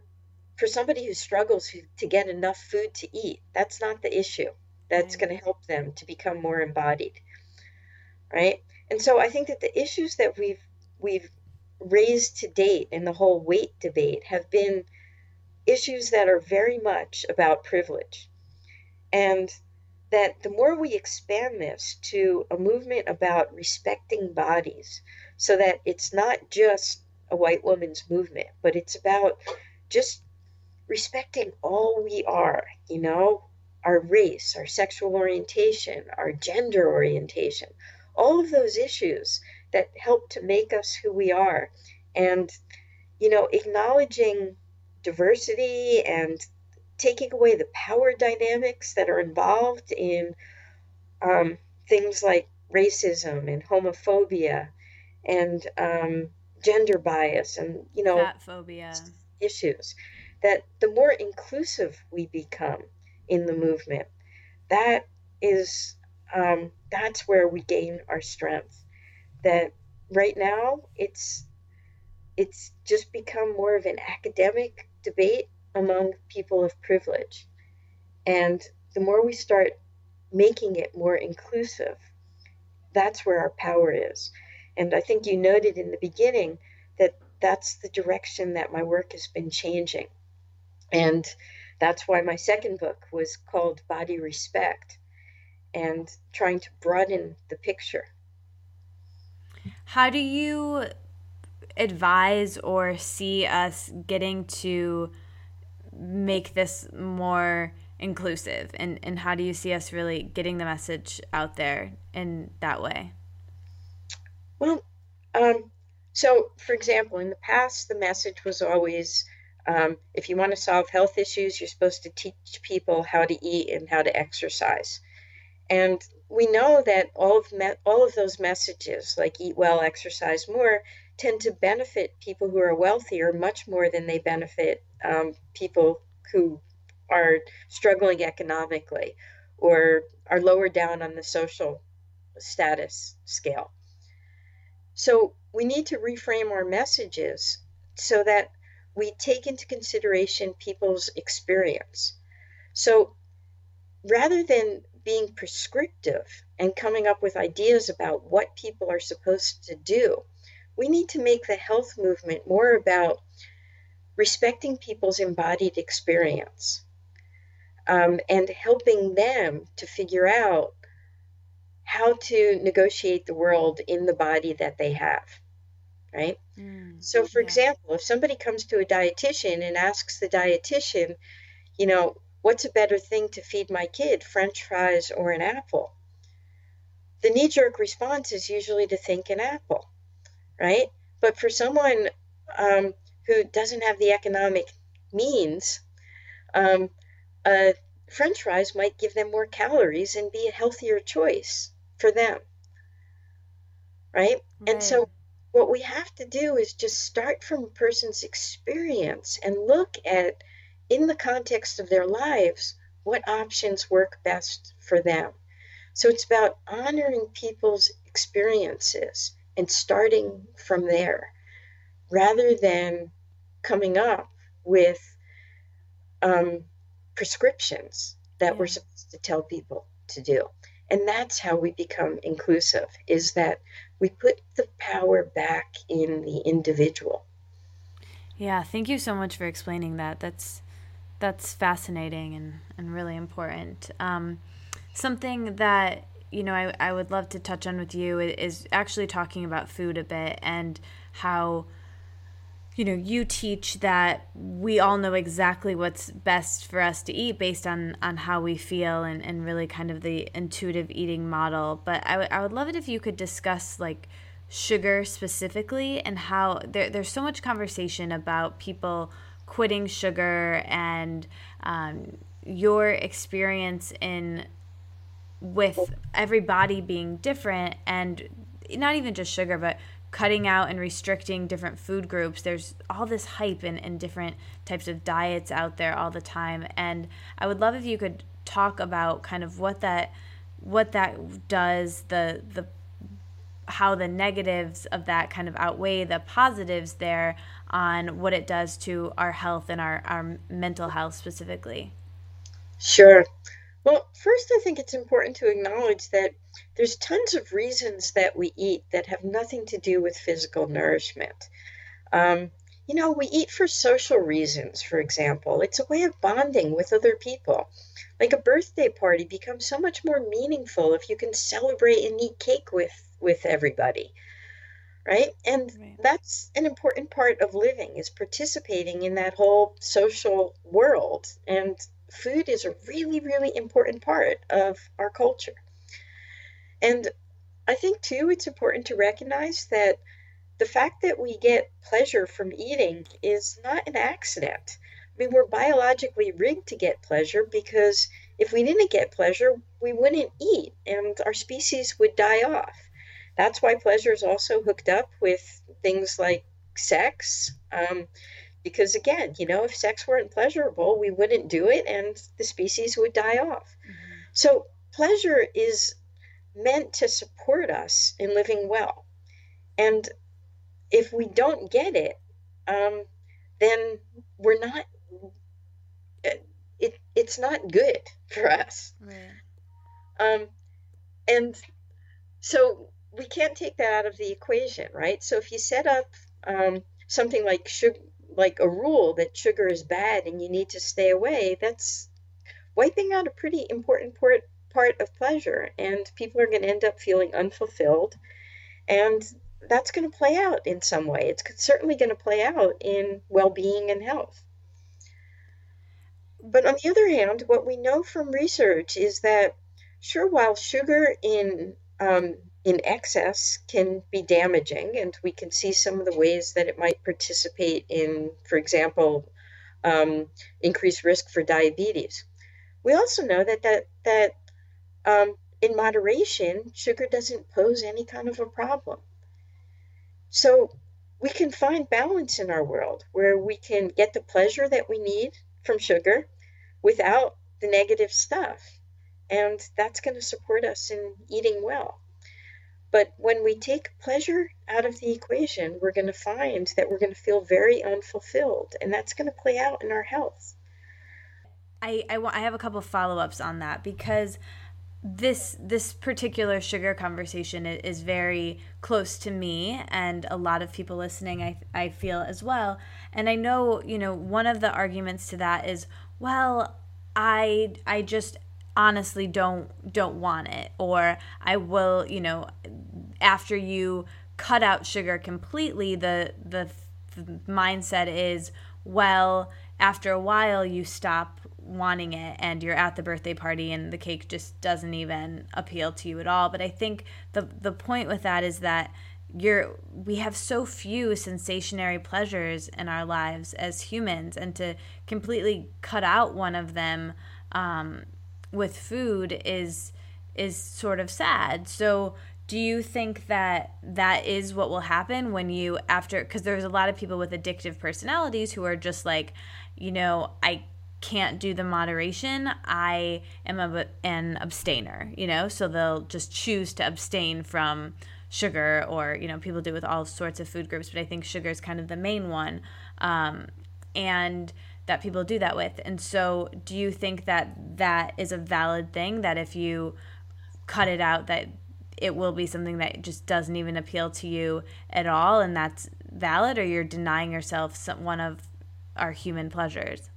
for somebody who struggles to get enough food to eat, that's not the issue. That's going to mm. help them to become more embodied. Right? And so I think that the issues that we've we've raised to date in the whole weight debate have been issues that are very much about privilege. And that the more we expand this to a movement about respecting bodies, so that it's not just a white woman's movement, but it's about just respecting all we are, you know, our race, our sexual orientation, our gender orientation, all of those issues that help to make us who we are. And, you know, acknowledging diversity and taking away the power dynamics that are involved in um, things like racism and homophobia and um, gender bias and, you know, fat phobia. issues that the more inclusive we become in the movement, that is um, that's where we gain our strength. That right now it's it's just become more of an academic debate among people of privilege, and the more we start making it more inclusive, that's where our power is. And I think you noted in the beginning that that's the direction that my work has been changing. And that's why my second book was called Body Respect and trying to broaden the picture. How do you advise or see us getting to make this more inclusive and, and how do you see us really getting the message out there in that way well um, so for example in the past the message was always um, if you want to solve health issues, you're supposed to teach people how to eat and how to exercise. And we know that all of me- all of those messages, like eat well, exercise more, tend to benefit people who are wealthier much more than they benefit um, people who are struggling economically or are lower down on the social status scale. So we need to reframe our messages so that we take into consideration people's experience. So rather than being prescriptive and coming up with ideas about what people are supposed to do, we need to make the health movement more about respecting people's embodied experience um, and helping them to figure out how to negotiate the world in the body that they have right? Mm, so, for yeah. example, if somebody comes to a dietitian and asks the dietitian, you know, what's a better thing to feed my kid, french fries or an apple? The knee jerk response is usually to think an apple, right? But for someone um, who doesn't have the economic means, um, uh, french fries might give them more calories and be a healthier choice for them, right? right. And so what we have to do is just start from a person's experience and look at, in the context of their lives, what options work best for them. So it's about honoring people's experiences and starting from there rather than coming up with um, prescriptions that yeah. we're supposed to tell people to do. And that's how we become inclusive is that we put the power back in the individual. Yeah, thank you so much for explaining that. That's that's fascinating and, and really important. Um, something that you know I, I would love to touch on with you is actually talking about food a bit and how you know you teach that we all know exactly what's best for us to eat based on on how we feel and and really kind of the intuitive eating model. But I, w- I would love it if you could discuss like sugar specifically and how there, there's so much conversation about people quitting sugar and um, your experience in with everybody being different and not even just sugar but cutting out and restricting different food groups. There's all this hype and, and different types of diets out there all the time. And I would love if you could talk about kind of what that what that does, the the how the negatives of that kind of outweigh the positives there on what it does to our health and our, our mental health specifically. Sure. Well, first, I think it's important to acknowledge that there's tons of reasons that we eat that have nothing to do with physical nourishment. Um, you know, we eat for social reasons, for example. It's a way of bonding with other people. Like a birthday party becomes so much more meaningful if you can celebrate and eat cake with, with everybody. Right? And right. that's an important part of living is participating in that whole social world. And food is a really, really important part of our culture. And I think, too, it's important to recognize that the fact that we get pleasure from eating is not an accident. I mean, we're biologically rigged to get pleasure because if we didn't get pleasure, we wouldn't eat and our species would die off. That's why pleasure is also hooked up with things like sex. Um, because again, you know, if sex weren't pleasurable, we wouldn't do it and the species would die off. Mm-hmm. So, pleasure is meant to support us in living well. And if we don't get it, um, then we're not, it, it's not good for us. Right. Um, and so we can't take that out of the equation, right? So if you set up um, something like sugar, like a rule that sugar is bad and you need to stay away, that's wiping out a pretty important part part of pleasure and people are going to end up feeling unfulfilled and that's going to play out in some way. It's certainly going to play out in well-being and health. But on the other hand, what we know from research is that sure, while sugar in um, in excess can be damaging, and we can see some of the ways that it might participate in, for example, um, increased risk for diabetes. We also know that that that um, in moderation, sugar doesn't pose any kind of a problem. So we can find balance in our world where we can get the pleasure that we need from sugar without the negative stuff. And that's going to support us in eating well. But when we take pleasure out of the equation, we're going to find that we're going to feel very unfulfilled, and that's going to play out in our health. I, I, I have a couple of follow ups on that because this this particular sugar conversation is very close to me and a lot of people listening I, I feel as well. And i know you know one of the arguments to that is well i i just honestly don't don't want it. Or I will, you know, after you cut out sugar completely, the the, the mindset is well, after a while you stop wanting it and you're at the birthday party and the cake just doesn't even appeal to you at all. But I think the the point with that is that you're we have so few sensationary pleasures in our lives as humans and to completely cut out one of them um, with food is is sort of sad. So do you think that that is what will happen when you after because there's a lot of people with addictive personalities who are just like you know i can't do the moderation, I am a, an abstainer, you know, so they'll just choose to abstain from sugar or, you know, people do with all sorts of food groups, but I think sugar is kind of the main one. Um, and that people do that with. And so, do you think that that is a valid thing that if you cut it out, that it will be something that just doesn't even appeal to you at all, and that's valid, or you're denying yourself some, one of our human pleasures?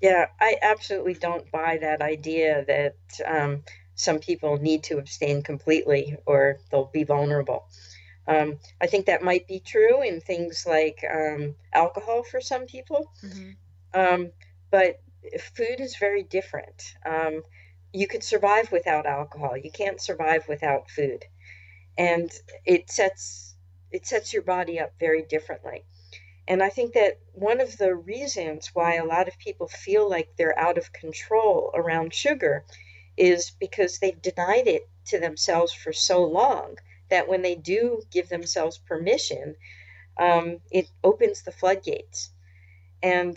Yeah, I absolutely don't buy that idea that um, some people need to abstain completely or they'll be vulnerable. Um, I think that might be true in things like um, alcohol for some people, mm-hmm. Um, but food is very different. Um, you could survive without alcohol. You can't survive without food, and it sets it sets your body up very differently. And I think that one of the reasons why a lot of people feel like they're out of control around sugar is because they've denied it to themselves for so long that when they do give themselves permission, um, it opens the floodgates. And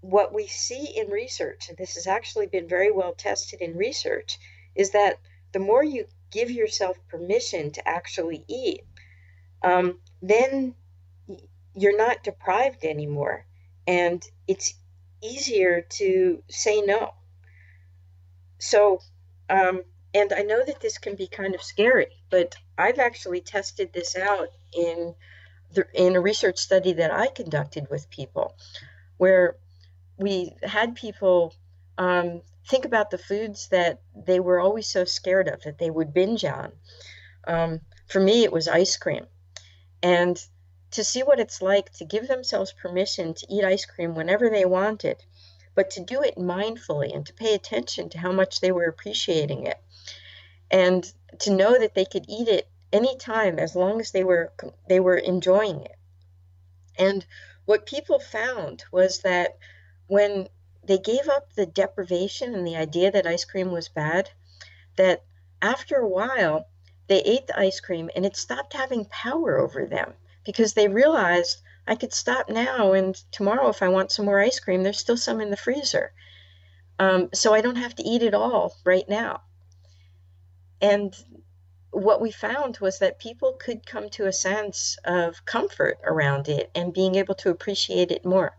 what we see in research, and this has actually been very well tested in research, is that the more you give yourself permission to actually eat, um, then you're not deprived anymore. And it's easier to say no. So, um, and I know that this can be kind of scary, but I've actually tested this out in the, in a research study that I conducted with people, where we had people um, think about the foods that they were always so scared of that they would binge on. Um, for me, it was ice cream. And to see what it's like to give themselves permission to eat ice cream whenever they wanted, but to do it mindfully and to pay attention to how much they were appreciating it. And to know that they could eat it anytime as long as they were they were enjoying it. And what people found was that when they gave up the deprivation and the idea that ice cream was bad, that after a while they ate the ice cream and it stopped having power over them because they realized I could stop now and tomorrow if I want some more ice cream, there's still some in the freezer. Um, so I don't have to eat it all right now. And what we found was that people could come to a sense of comfort around it and being able to appreciate it more.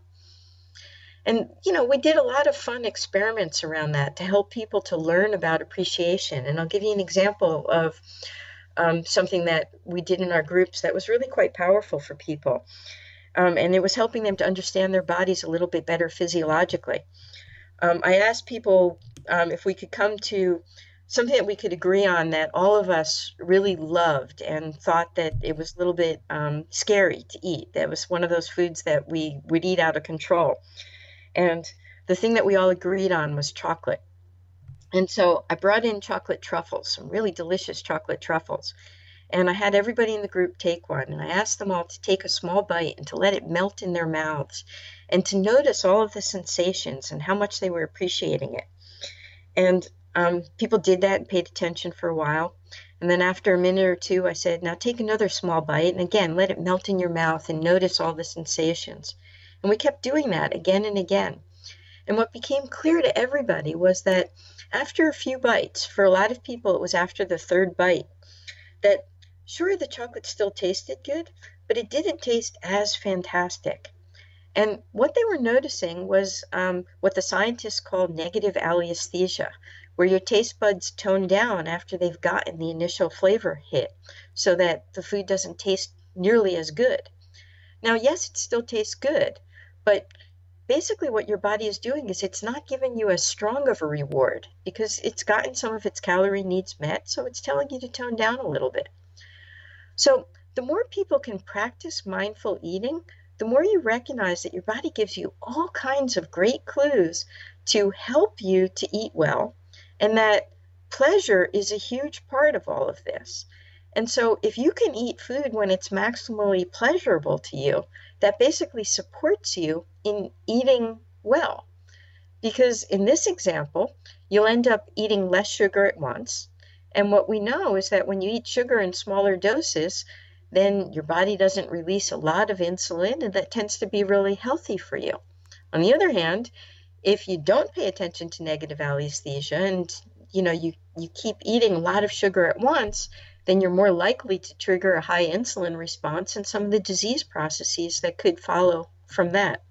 And, you know, we did a lot of fun experiments around that to help people to learn about appreciation. And I'll give you an example of um, something that we did in our groups that was really quite powerful for people. Um, and it was helping them to understand their bodies a little bit better physiologically. Um, I asked people um, if we could come to something that we could agree on that all of us really loved and thought that it was a little bit um, scary to eat. That was one of those foods that we would eat out of control. And the thing that we all agreed on was chocolate. And so I brought in chocolate truffles, some really delicious chocolate truffles. And I had everybody in the group take one. And I asked them all to take a small bite and to let it melt in their mouths and to notice all of the sensations and how much they were appreciating it. And um, people did that and paid attention for a while. And then after a minute or two, I said, Now take another small bite. And again, let it melt in your mouth and notice all the sensations. And we kept doing that again and again. And what became clear to everybody was that after a few bites, for a lot of people, it was after the third bite, that sure, the chocolate still tasted good, but it didn't taste as fantastic. And what they were noticing was um, what the scientists call negative alliesthesia, where your taste buds tone down after they've gotten the initial flavor hit so that the food doesn't taste nearly as good. Now, yes, it still tastes good, but basically, what your body is doing is it's not giving you as strong of a reward because it's gotten some of its calorie needs met. So it's telling you to tone down a little bit. So the more people can practice mindful eating, the more you recognize that your body gives you all kinds of great clues to help you to eat well, and that pleasure is a huge part of all of this. And so, if you can eat food when it's maximally pleasurable to you, that basically supports you in eating well. Because in this example, you'll end up eating less sugar at once. And what we know is that when you eat sugar in smaller doses, then your body doesn't release a lot of insulin, and that tends to be really healthy for you. On the other hand, if you don't pay attention to negative alliesthesia and you know you you keep eating a lot of sugar at once then you're more likely to trigger a high insulin response and some of the disease processes that could follow from that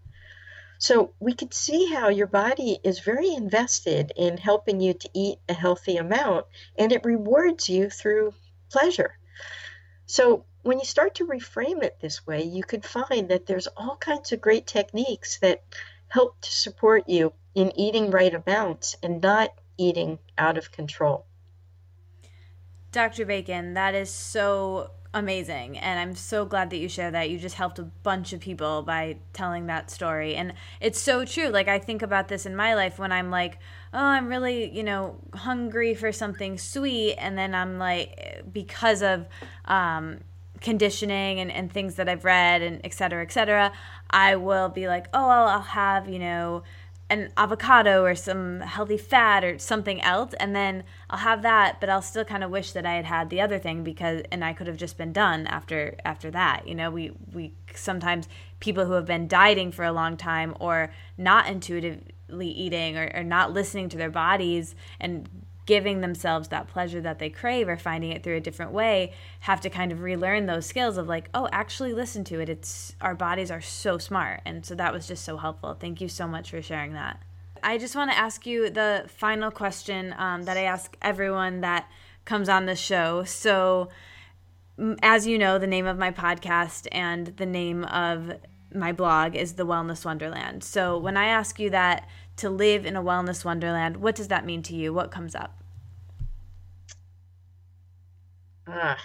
so we could see how your body is very invested in helping you to eat a healthy amount and it rewards you through pleasure so when you start to reframe it this way you could find that there's all kinds of great techniques that help to support you in eating right amounts and not eating out of control. Dr. Bacon, that is so amazing and i'm so glad that you share that. You just helped a bunch of people by telling that story and it's so true. Like i think about this in my life when i'm like oh i'm really you know hungry for something sweet and then i'm like because of um, conditioning and, and things that I've read and et cetera, et cetera, I will be like, oh, well, I'll have, you know, an avocado or some healthy fat or something else and then I'll have that but I'll still kind of wish that I had had the other thing because and I could have just been done after after that you know? We we sometimes people who have been dieting for a long time or not intuitively eating or, or not listening to their bodies and giving themselves that pleasure that they crave or finding it through a different way have to kind of relearn those skills of like oh actually listen to it. It's our bodies are so smart. And so that was just so helpful. Thank you so much for sharing that. I just want to ask you the final question um, that i ask everyone that comes on the show. So as you know the name of my podcast and the name of my blog is the wellness wonderland so when i ask you that to live in a wellness wonderland. What does that mean to you? What comes up? Ah,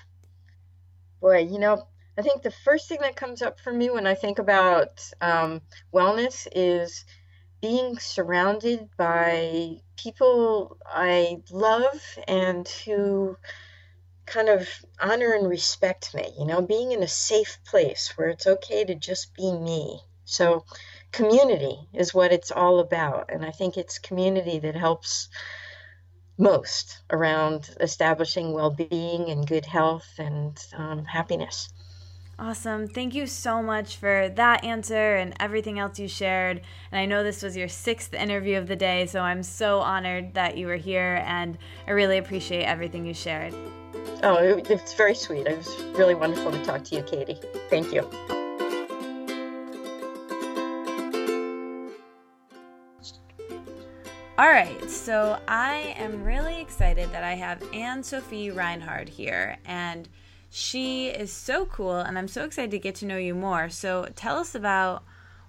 boy, you know, I think the first thing that comes up for me when I think about um, wellness is being surrounded by people I love and who kind of honor and respect me, you know, being in a safe place where it's okay to just be me. So, community is what it's all about. And I think it's community that helps most around establishing well being and good health and um, happiness. Awesome. Thank you so much for that answer and everything else you shared. And I know this was your sixth interview of the day, so I'm so honored that you were here and I really appreciate everything you shared. Oh, it's very sweet. It was really wonderful to talk to you, Katie. Thank you. All right, so I am really excited that I have Anne Sophie Reinhardt here, and she is so cool, and I'm so excited to get to know you more. So tell us about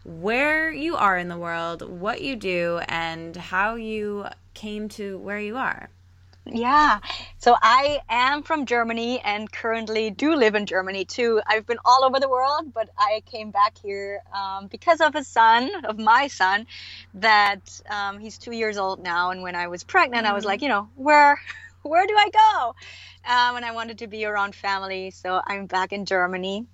where you are in the world, what you do, and how you came to where you are. Yeah. So I am from Germany and currently do live in Germany too. I've been all over the world, but I came back here um, because of a son, of my son, that um, he's two years old now. And when I was pregnant, mm-hmm. I was like, mm. you know, where, where do I go? Um, and I wanted to be around family, so I'm back in Germany.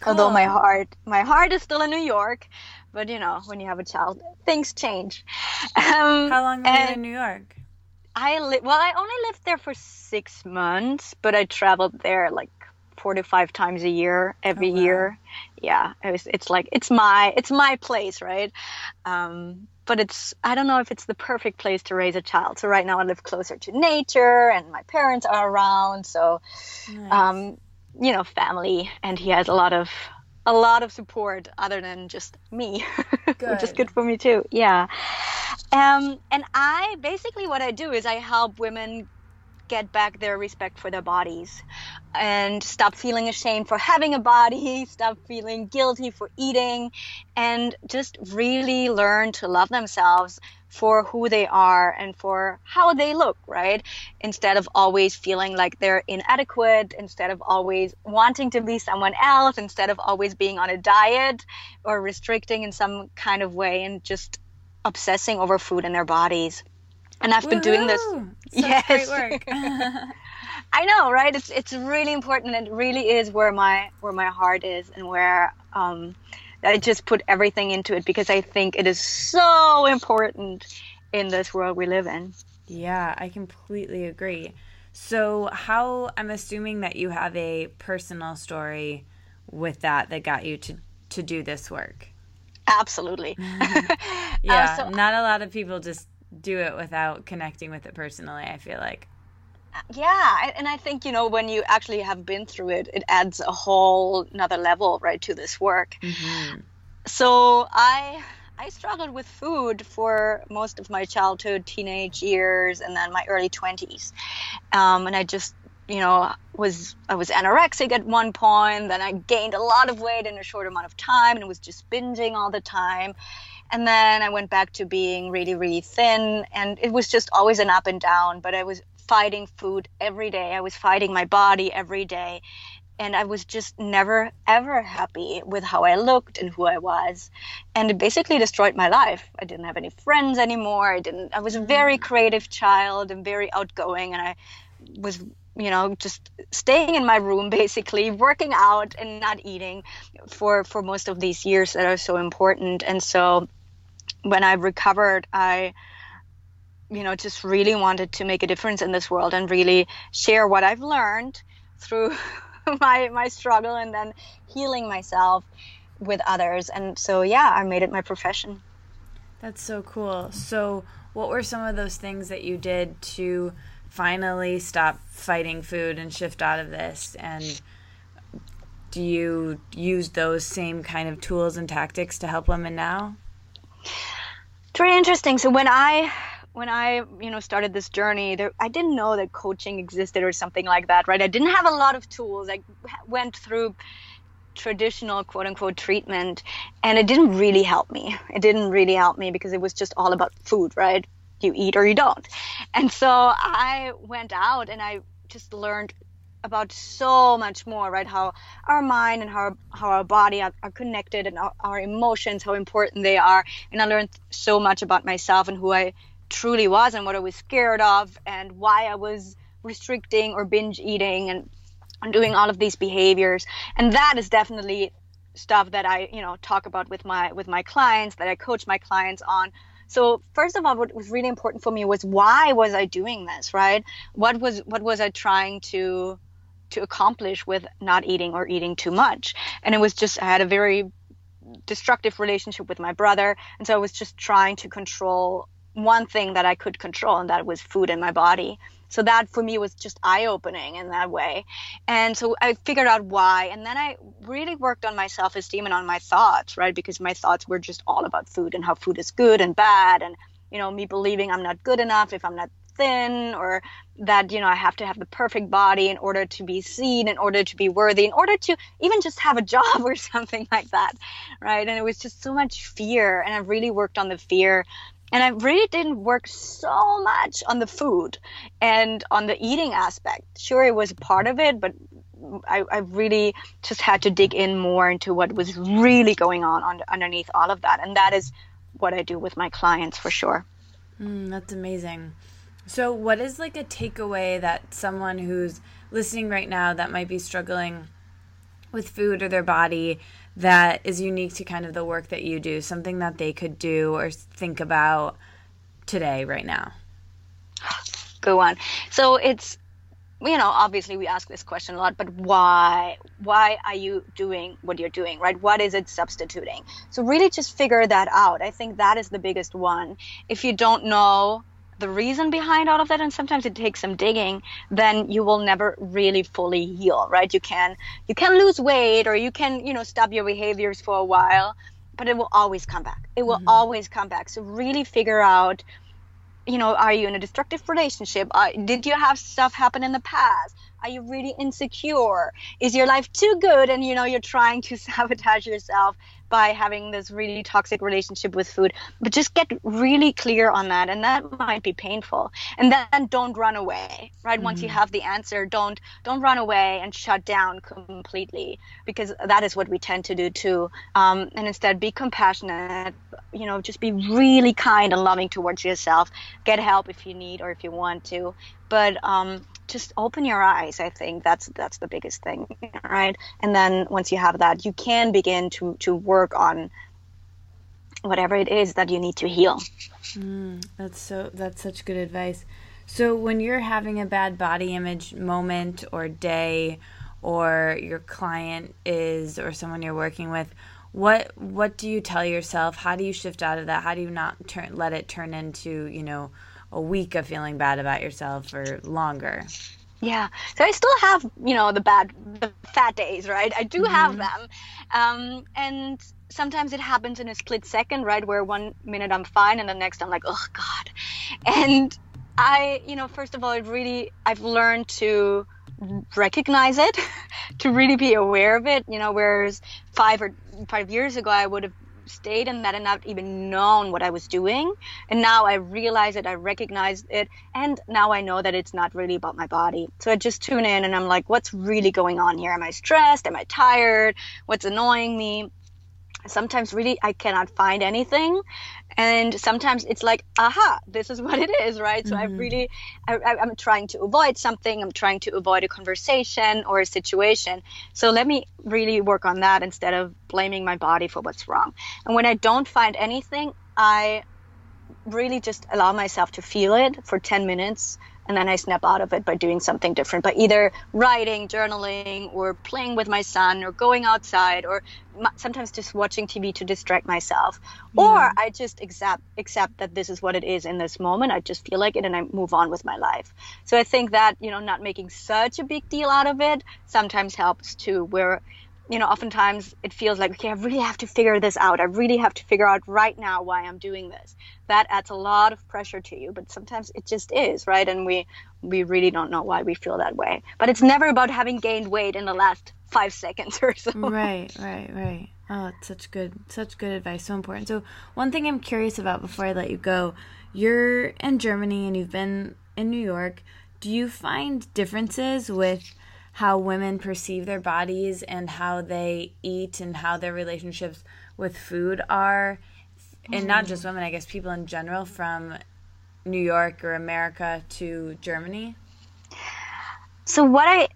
Cool. Although my heart, my heart is still in New York, but you know, when you have a child, things change. Um, How long were you in New York? I li- well, I only lived there for six months, but I traveled there like four to five times a year every oh, wow. year. Yeah, it was, it's like it's my it's my place, right? Um, but it's I don't know if it's the perfect place to raise a child. So right now I live closer to nature, and my parents are around, so nice. um, you know, family, and he has a lot of a lot of support other than just me, which is good for me too. Yeah. Um, and I basically what I do is I help women get back their respect for their bodies and stop feeling ashamed for having a body, stop feeling guilty for eating, and just really learn to love themselves for who they are and for how they look, right? Instead of always feeling like they're inadequate, instead of always wanting to be someone else, instead of always being on a diet or restricting in some kind of way and just obsessing over food in their bodies. And I've Woo-hoo! been doing this. Such yes. work. I know, right? It's it's really important. It really is where my where my heart is and where um, I just put everything into it because I think it is so important in this world we live in. Yeah, I completely agree. So, how I'm assuming that you have a personal story with that that got you to to do this work. Absolutely. yeah, uh, so, not a lot of people just do it without connecting with it personally. I feel like. Yeah, and I think you know when you actually have been through it, it adds a whole another level right to this work. Mm-hmm. So I I struggled with food for most of my childhood, teenage years, and then my early 20s. Um, and I just, you know, was I was anorexic at one point. Then I gained a lot of weight in a short amount of time, and was just binging all the time. And then I went back to being really, really thin, and it was just always an up and down. But I was fighting food every day. I was fighting my body every day and I was just never ever happy with how I looked and who I was, and it basically destroyed my life. I didn't have any friends anymore. I didn't. I was a very mm. creative child and very outgoing, and I was you know just staying in my room basically working out and not eating for for most of these years that are so important and so when i recovered i you know just really wanted to make a difference in this world and really share what i've learned through my my struggle and then healing myself with others. And so yeah i made it my profession. That's so cool. So what were some of those things that you did to finally stop fighting food and shift out of this? And do you use those same kind of tools and tactics to help women now it's very interesting so when i when I, you know, started this journey, there, I didn't know that coaching existed or something like that, right? I didn't have a lot of tools. I went through traditional quote unquote treatment and it didn't really help me. It didn't really help me because it was just all about food, right? You eat or you don't. And so I went out and I just learned about so much more, right? How our mind and how, how our body are, are connected and our, our emotions, how important they are. And I learned so much about myself and who I truly was and what I was scared of and why I was restricting or binge eating and, and doing all of these behaviors. And that is definitely stuff that I, you know, talk about with my with my clients that I coach my clients on. So first of all, what was really important for me was why was I doing this, right? What was what was I trying to to accomplish with not eating or eating too much? And it was just I had a very destructive relationship with my brother, and so I was just trying to control one thing that I could control, and that was food in my body. So that for me was just eye opening in that way. And so I figured out why. And then I really worked on my self esteem and on my thoughts, right? Because my thoughts were just all about food and how food is good and bad. And, you know, me believing I'm not good enough if I'm not thin or that, you know, I have to have the perfect body in order to be seen, in order to be worthy, in order to even just have a job or something like that, right? And it was just so much fear. And I really worked on the fear and I really didn't work so much on the food and on the eating aspect. Sure, it was part of it, but I, I really just had to dig in more into what was really going on, on underneath all of that. And that is what I do with my clients for sure. Mm, that's amazing. So, what is like a takeaway that someone who's listening right now that might be struggling with food or their body that is unique to kind of the work that you do, something that they could do or think about today, right now? Go on. So it's you know obviously we ask this question a lot but why why are you doing what you're doing right what is it substituting so really just figure that out i think that is the biggest one if you don't know the reason behind all of that and sometimes it takes some digging then you will never really fully heal right? You can you can lose weight or you can you know stop your behaviors for a while but it will always come back. It will mm-hmm. always come back. So really figure out you know are you in a destructive relationship? Uh, did you have stuff happen in the past? Are you really insecure? Is your life too good? And you know you're trying to sabotage yourself by having this really toxic relationship with food. But just get really clear on that, and that might be painful. And then don't run away, right? Mm-hmm. Once you mm-hmm. have the answer, don't don't run away and shut down completely, because that is what we tend to do too. Um, and instead, be compassionate. You know, just be really kind and loving towards yourself. Get help if you need or if you want to. But um, just open your eyes i think that's that's the biggest thing right and then once you have that you can begin to to work on whatever it is that you need to heal mm, that's so that's such good advice so when you're having a bad body image moment or day or your client is or someone you're working with what what do you tell yourself? How do you shift out of that? How do you not turn let it turn into, you know, a week of feeling bad about yourself or longer? Yeah. So I still have, you know, the bad, the fat days, right? I do mm-hmm. have them. Um, and sometimes it happens in a split second, right? Where one minute I'm fine and the next I'm like, oh God. And I, you know, first of all, it really, I've learned to recognize it, to really be aware of it, you know, whereas five or five years ago, I would have stayed in that and not even known what I was doing. And now I realize it, I recognize it, and now I know that it's not really about my body. So I just tune in and I'm like, what's really going on here? Am I stressed? Am I tired? What's annoying me? Sometimes really I cannot find anything. And sometimes it's like, aha, this is what it is, right? Mm-hmm. So I really, I, I'm trying to avoid something. I'm trying to avoid a conversation or a situation. So let me really work on that instead of blaming my body for what's wrong. And when I don't find anything, I really just allow myself to feel it for 10 minutes and then I snap out of it by doing something different, by either writing, journaling, or playing with my son, or going outside, or sometimes just watching TV to distract myself. Yeah. Or I just accept accept that this is what it is in this moment. I just feel like it, and I move on with my life. So I think that you know, not making such a big deal out of it sometimes helps too. Where you know, oftentimes it feels like, okay, I really have to figure this out. I really have to figure out right now why I'm doing this. That adds a lot of pressure to you, but sometimes it just is, right? And we we really don't know why we feel that way. But it's never about having gained weight in the last five seconds or so. Right, right, right. Oh, it's such good, such good advice. So important. So one thing I'm curious about before I let you go, you're in Germany and you've been in New York. Do you find differences with how women perceive their bodies and how they eat and how their relationships with food are. And not mm-hmm. just women i guess people in general from new york or america to germany. So what i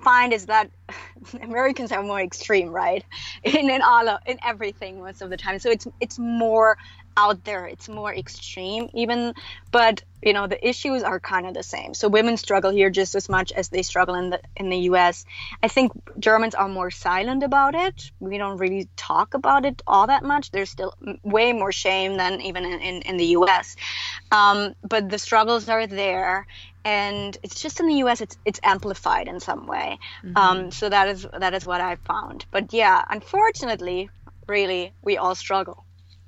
find is that americans are more extreme right? In, in all of, in everything most of the time. So it's it's more out there it's more extreme even but you know the issues are kind of the same. So women struggle here just as much as they struggle in the in the US I think Germans are more silent about it. We don't really talk about it all that much. There's still way more shame than even in, in, in the US um, but the struggles are there and it's just in the US it's it's amplified in some way. Mm-hmm. um, so that is that is what I found. But yeah unfortunately really we all struggle.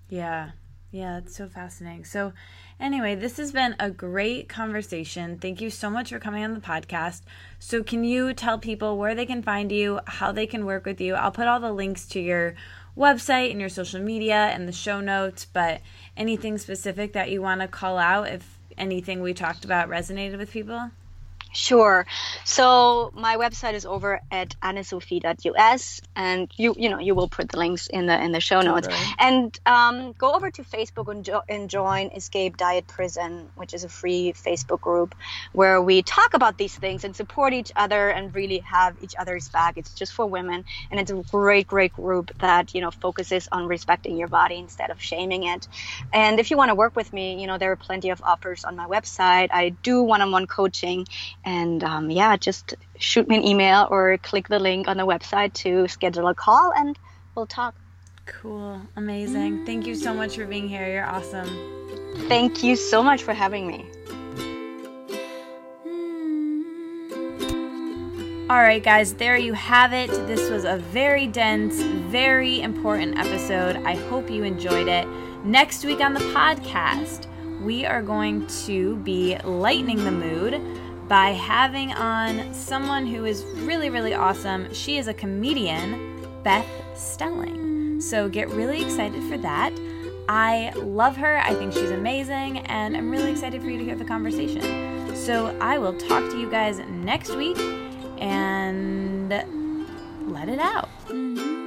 Yeah yeah, it's so fascinating. So, anyway, this has been a great conversation. Thank you so much for coming on the podcast. So, can you tell people where they can find you, how they can work with you? I'll put all the links to your website and your social media and the show notes, but anything specific that you want to call out if anything we talked about resonated with people? Sure. So my website is over at annesophie.us, and you you know you will put the links in the in the show notes. Right. And um, go over to Facebook and, jo- and join Escape Diet Prison, which is a free Facebook group where we talk about these things and support each other and really have each other's back. It's just for women, and it's a great great group that you know focuses on respecting your body instead of shaming it. And if you want to work with me, you know there are plenty of offers on my website. I do one-on-one coaching and um, yeah, just shoot me an email or click the link on the website to schedule a call and we'll talk. Cool. Amazing. Thank you so much for being here. You're awesome. Thank you so much for having me. All right, guys, there you have it. This was a very dense, very important episode. I hope you enjoyed it. Next week on the podcast, we are going to be lightening the mood by having on someone who is really, really awesome. She is a comedian, Beth Stelling. So get really excited for that. I love her. I think she's amazing, and I'm really excited for you to hear the conversation. So I will talk to you guys next week and let it out. Mm-hmm.